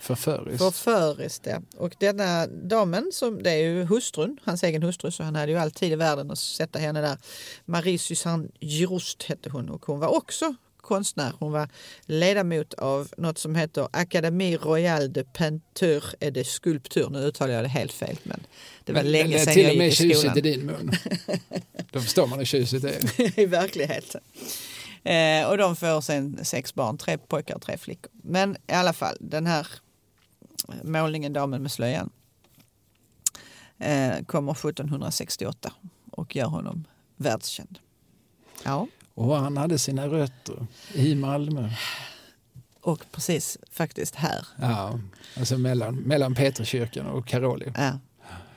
Förföriskt. Förföriskt, ja. Och denna damen, som, det är ju hustrun, hans egen hustru, så han hade ju alltid i världen att sätta henne där. Marie Susanne Giroust hette hon och hon var också konstnär. Hon var ledamot av något som heter Académie Royale de Peinture et de Sculpture. Nu uttalar jag det helt fel men det var Men länge det är sedan till jag och med gick i tjusigt skolan. i din mun. Då förstår man hur tjusigt det är. I verkligheten. Eh, och de får sen sex barn, tre pojkar och tre flickor. Men i alla fall, den här målningen Damen med slöjan eh, kommer 1768 och gör honom världskänd. Ja, Och han hade sina rötter i Malmö. och precis faktiskt här. Ja, alltså mellan, mellan Peterskyrkan och Karoli. Ja.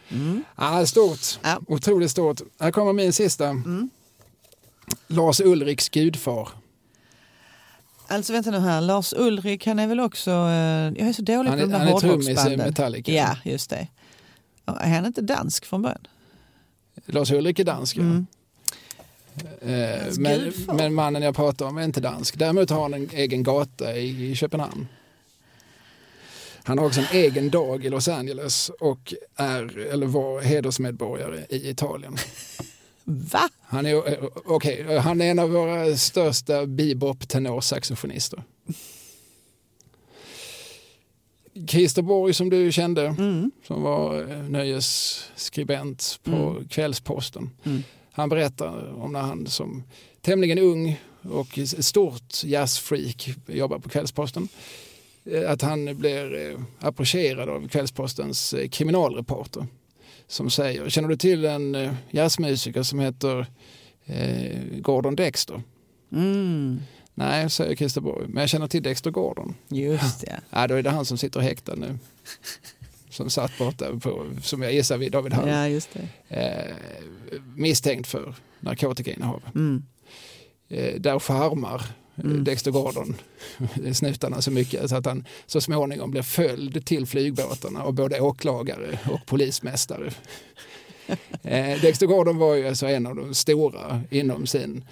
Mm. Ja, stort. Ja. Otroligt stort. Här kommer min sista. Mm. Lars Ulriks gudfar. Alltså vänta nu här, Lars Ulrik han är väl också, eh, jag är så dålig Han på de där han är trummis i. Metallica. Ja, just det. Är han inte dansk från början? Lars Ulrik är dansk. ja. Mm. Eh, men, men mannen jag pratar om är inte dansk. Däremot har han en egen gata i, i Köpenhamn. Han har också en egen dag i Los Angeles och är, eller var hedersmedborgare i Italien. Va? Han är, eh, okej, han är en av våra största bebop-tenorsaxofonister. Christer Borg som du kände, Mm. som var eh, nöjesskribent på Mm. Kvällsposten. Mm. Han berättar om när han som tämligen ung och stort jazzfreak jobbar på Kvällsposten. eh, Att han blir eh, approcherad av Kvällspostens eh, kriminalreporter som säger, känner du till en jazzmusiker som heter Gordon Dexter? Mm. Nej, säger Christer Borg, men jag känner till Dexter Gordon. Just det. Ja, då är det han som sitter häktad nu. Som satt borta på, som jag gissar vid David Hall. Ja, just det. Eh, misstänkt för narkotikainnehav. Mm. Eh, där charmar eh, Mm. Dexter Gordon snutarna så mycket så att han så småningom blir följd till flygbåtarna av både åklagare och polismästare. Eh, Dexter Gordon var ju alltså en av de stora inom sin,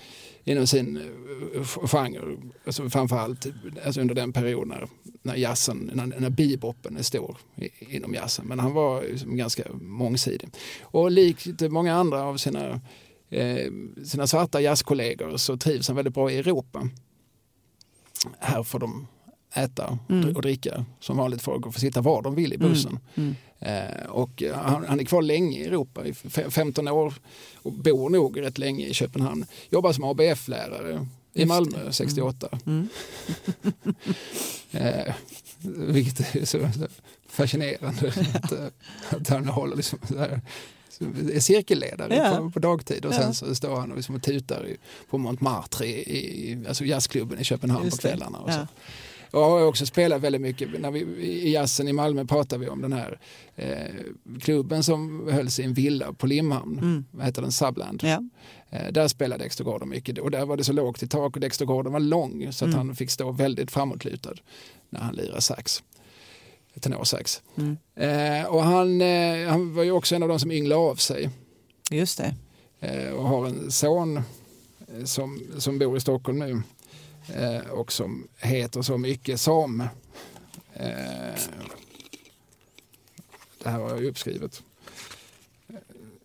inom sin eh, genre, alltså framförallt alltså under den period när, när jazzen, när, när beboppen är stor i, inom jazzen. Men han var liksom ganska mångsidig. Och likt många andra av sina eh, sina svarta jazzkollegor så trivs han väldigt bra i Europa. Här får de äta Mm. och dricka som vanligt folk och få sitta var de vill i bussen. Mm. Eh, och han, han är kvar länge i Europa, i f- 15 år och bor nog rätt länge i Köpenhamn. Jobbar som ABF-lärare i. Malmö 68. Mm. Eh, vilket är så, fascinerande att, eh, att han håller liksom så här, är cirkelledare Ja. på, på dagtid och sen så står han och, liksom tutar på Montmartre i, i alltså jazzklubben i Köpenhamn på kvällarna. Och Ja. så. Och har också spelat väldigt mycket. När vi, I jazzen i Malmö pratar vi om den här eh, klubben som hölls i en villa på Limhamn. Mm. Heter den? Subland. Ja. Eh, där spelade Dexter Gordon mycket och där var det så lågt i tak och Dexter Gordon var lång så att Mm. han fick stå väldigt framåtlutad när han lirade sax. Tenorsax. Mm. Eh, och han, eh, han var ju också en av de som ynglade av sig Just det. eh, och har en son eh, som, som bor i Stockholm nu eh, och som heter så mycket som eh, det här har jag ju uppskrivet.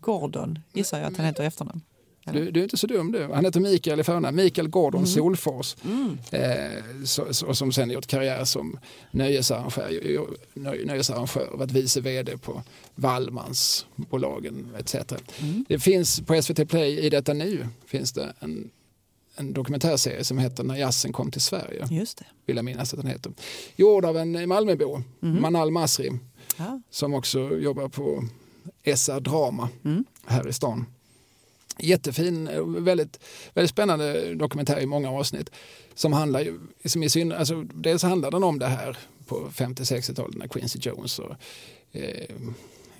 Gordon gissar jag att han heter i efternamn. Du, du är inte så dum du. Han heter Mikael i förnamn. Mikael Gordon Mm. Solfors. Mm. Eh, så, så, som sen gjort karriär som nöjesarrangör, nöj- nöjesarrangör varit vice vd på Wallmansbolagen etc. Mm. Det finns på SVT Play i detta nu finns det en, en dokumentärserie som heter När jazzen kom till Sverige. Just det. Vill jag minnas att den heter. Gjord av en Malmöbo, Mhm. Manal Masri, Ja. som också jobbar på SR Drama Mm. här i stan. Jättefin, väldigt, väldigt spännande dokumentär i många avsnitt. Som handlar ju, som i syn, alltså, dels handlar den om det här på 50-60-talet när Quincy Jones och eh,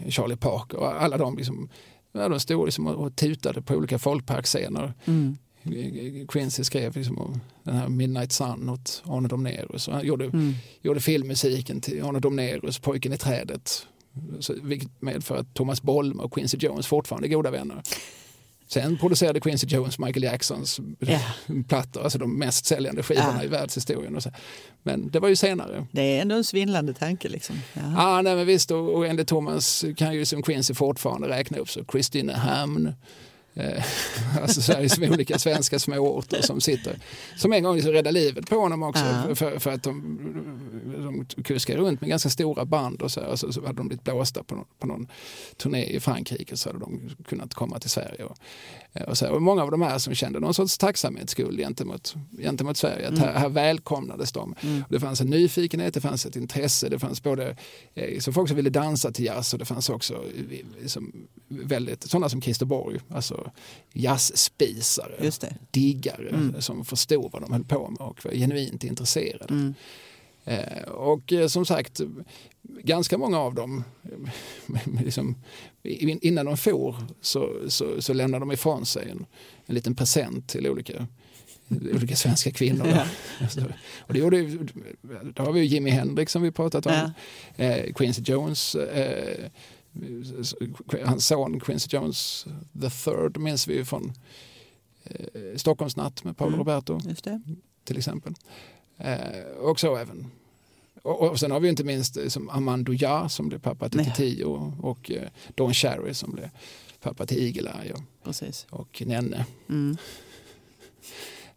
Charlie Parker och alla de, liksom, ja, de stod liksom och, och tutade på olika folkparksscener. Mm. Quincy skrev liksom om den här Midnight Sun åt Arne Domnerus han gjorde, Mm. gjorde filmmusiken till Arne Domnerus, Pojken i trädet. Så, vilket medför att Thomas Bolme och Quincy Jones fortfarande är goda vänner. Sen producerade Quincy Jones Michael Jacksons Ja. plattor, alltså de mest säljande skivorna Ja. i världshistorien. Och så. Men det var ju senare. Det är ändå en svindlande tanke. Liksom. Ja. Ja, nej, men visst, och, och enligt Thomas kan ju som Quincy fortfarande räkna upp så Kristinehamn, eh, alltså Sveriges olika svenska småorter som sitter, som en gång liksom räddade livet på honom också Ja. för, för, att de, de kuskade runt med ganska stora band och så, här, och så, så hade de blivit blåsta på någon, på någon turné i Frankrike så hade de kunnat komma till Sverige. Och, eh, och, så här, och många av de här som kände någon sorts tacksamhetsskuld gentemot, gentemot Sverige, att här, här välkomnades de. Och det fanns en nyfikenhet, det fanns ett intresse, det fanns både eh, så folk som ville dansa till jazz och det fanns också eh, som väldigt, sådana som Christer Borg, alltså jazzspisare, Just det. diggare som förstod vad de höll på med och var genuint intresserade. Mm. Eh, och eh, som sagt, ganska många av dem, liksom, in- innan de for så, så, så lämnade de ifrån sig en, en liten present till olika olika svenska kvinnor. Ja. Alltså, och det gjorde, ju- då har vi Jimi Hendrix som vi pratat om, eh, Quincy Jones, eh, hans son Quincy Jones the third minns vi ju från eh, Stockholmsnatt med Paolo Mm. Roberto till exempel. Eh, och så även. Och, och sen har vi inte minst eh, som Amando Ja som blev pappa till. Tio och, och eh, Don Cherry som blev pappa till Eagle-Eye och, och Nenne. Mm.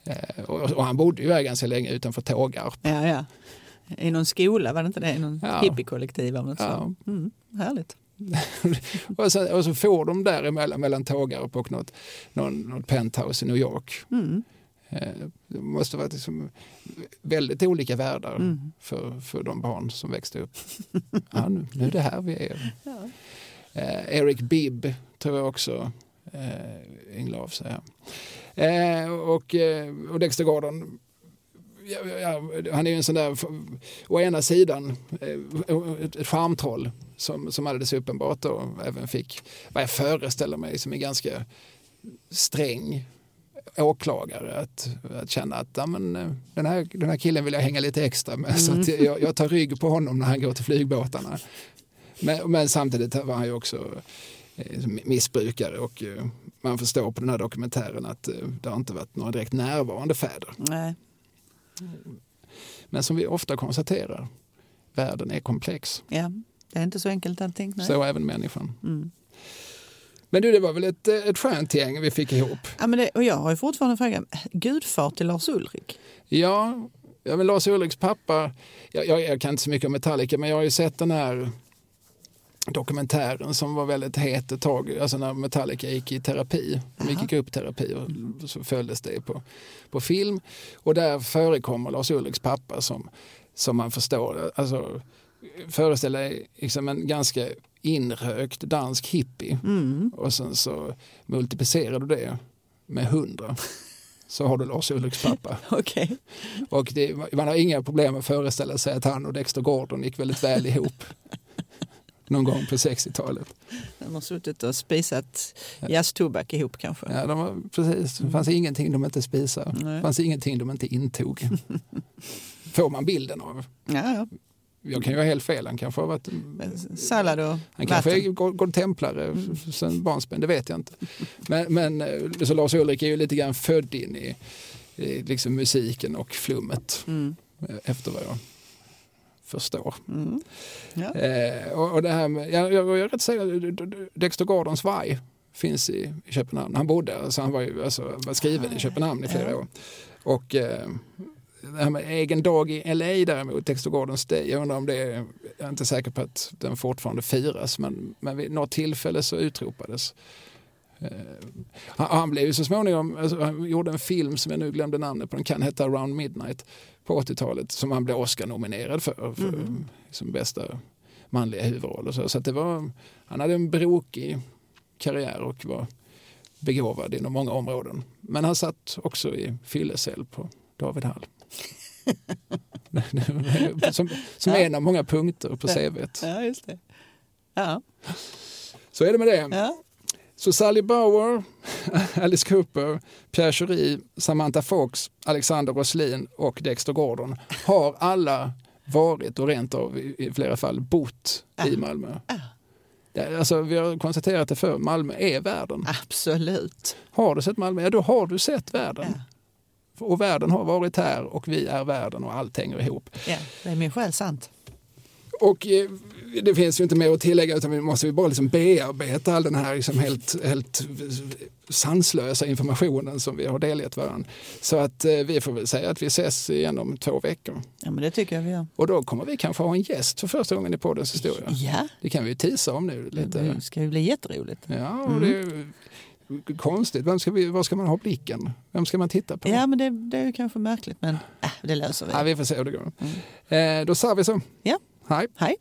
Eh, och, och han bodde ju här ganska länge utanför Tågarp. Ja, ja. I någon skola, var det inte det? I någon Ja. hippiekollektiv Ja. Mm. Härligt. Och, så, och så får de däremellan mellan Tågarp och något, någon, något penthouse i New York. Mm. Eh, det måste vara liksom väldigt olika världar Mm. för, för de barn som växte upp. Ja, nu, nu är det här vi är. Ja. Eh, Eric Bibb tror jag också eh, ynglar av sig. Eh, och, eh, och Dexter Gordon, ja, ja, han är ju en sån där, å ena sidan eh, ett charmtroll som, som alldeles uppenbart då även fick, vad jag föreställer mig, som är ganska sträng åklagare att, att känna att ja, men, eh, den, här, den här killen vill jag hänga lite extra med så att jag, jag tar rygg på honom när han går till flygbåtarna. Men, men samtidigt var han ju också eh, missbrukare och eh, man förstår på den här dokumentären att det har inte varit några direkt närvarande fäder. Nej. Men som vi ofta konstaterar, världen är komplex. Ja. Det är inte så enkelt allting. Nej. Så även människan. Mm. Men du, det var väl ett, eh, ett skönt gäng vi fick ihop. Ja, men det, och jag har ju fortfarande frågan, gudfar till Lars Ulrik? Ja, ja men Lars Ulriks pappa, jag, jag, jag kan inte så mycket om Metallica men jag har ju sett den här dokumentären som var väldigt het ett tag, alltså när Metallica gick i terapi, de gick i gruppterapi och så följdes det på, på film. Och där förekommer Lars Ulriks pappa som, som man förstår, alltså föreställer dig liksom en ganska inrökt dansk hippie Mm. och sen så multiplicerar du det med hundra så har du Lars Ulriks pappa. Okej. Och det, man har inga problem att föreställa sig att han och Dexter Gordon gick väldigt väl ihop någon gång på 60-talet. De har suttit och spisat jazztobak ihop kanske. Ja, de var, precis. Det fanns ingenting de inte spisade. Det fanns ingenting de inte intog. Får man bilden av. Ja, ja. Jag kan ju ha helt fel. Han kanske har varit Sallad och Han kanske vatten. är god, god templare sen barnsben, det vet jag inte. Men, men eh, så Lars Ulrik är ju lite grann född in i, i liksom musiken och flummet Mm. eh, efter vad jag förstår. Mm. Ja. Eh, och, och det här med, jag, jag, jag är rätt säker, Dexter Gordons varg finns i, i Köpenhamn. Han bodde, alltså han var ju alltså, var skriven i Köpenhamn i flera Ja. år. Och eh, det här med egen dag i LA däremot, Dexter Gordons Day, jag undrar om det är, jag är inte säker på att den fortfarande firas, men, men vid något tillfälle så utropades eh, han, han blev ju så småningom, alltså, han gjorde en film som jag nu glömde namnet på, den kan heta Around Midnight på 80-talet som han blev Oscar-nominerad för, för Mhm. som bästa manliga huvudroll. Och så så det var, han hade en brokig karriär och var begåvad inom många områden. Men han satt också i fyllecell på David Hall. som som Ja. en av många punkter på Ja. CVt. ja, just det. Ja. Så är det med det. Ja. Så Sally Bauer, Alice Cooper, Pierre Schori, Samantha Fox, Alexander Roslin och Dexter Gordon har alla varit och rent av i, flera fall bott i Malmö. Det, alltså, vi har konstaterat det för Malmö är världen. Absolut. Har du sett Malmö, ja då har du sett världen. Ja. Och världen har varit här och vi är världen och allt hänger ihop. Ja, det är min själ sant. Och eh, det finns ju inte mer att tillägga utan vi måste ju bara liksom bearbeta all den här liksom helt, helt sanslösa informationen som vi har delgett varandra. Så att eh, vi får väl säga att vi ses igen om två veckor. Ja, men det tycker jag vi gör. Och då kommer vi kanske ha en gäst för första gången i poddens historia. Ja, Det kan vi ju tisa om nu. Lite. det ska ju bli jätteroligt. Ja, och det är ju konstigt. Vem ska vi, var ska man ha blicken? Vem ska man titta på? Ja, men det, det är ju kanske märkligt, men äh, det löser vi. Ja, vi får se hur det går. Eh, då sa vi så. Ja, Hej. hej.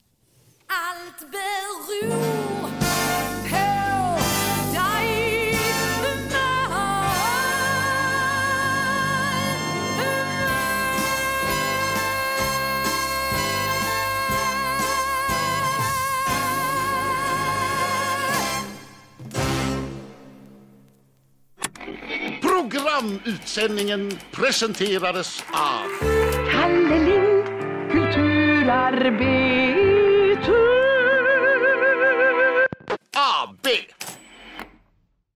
Allt beror Programutsändningen presenterades av Kalle Lind, kulturarbetare AB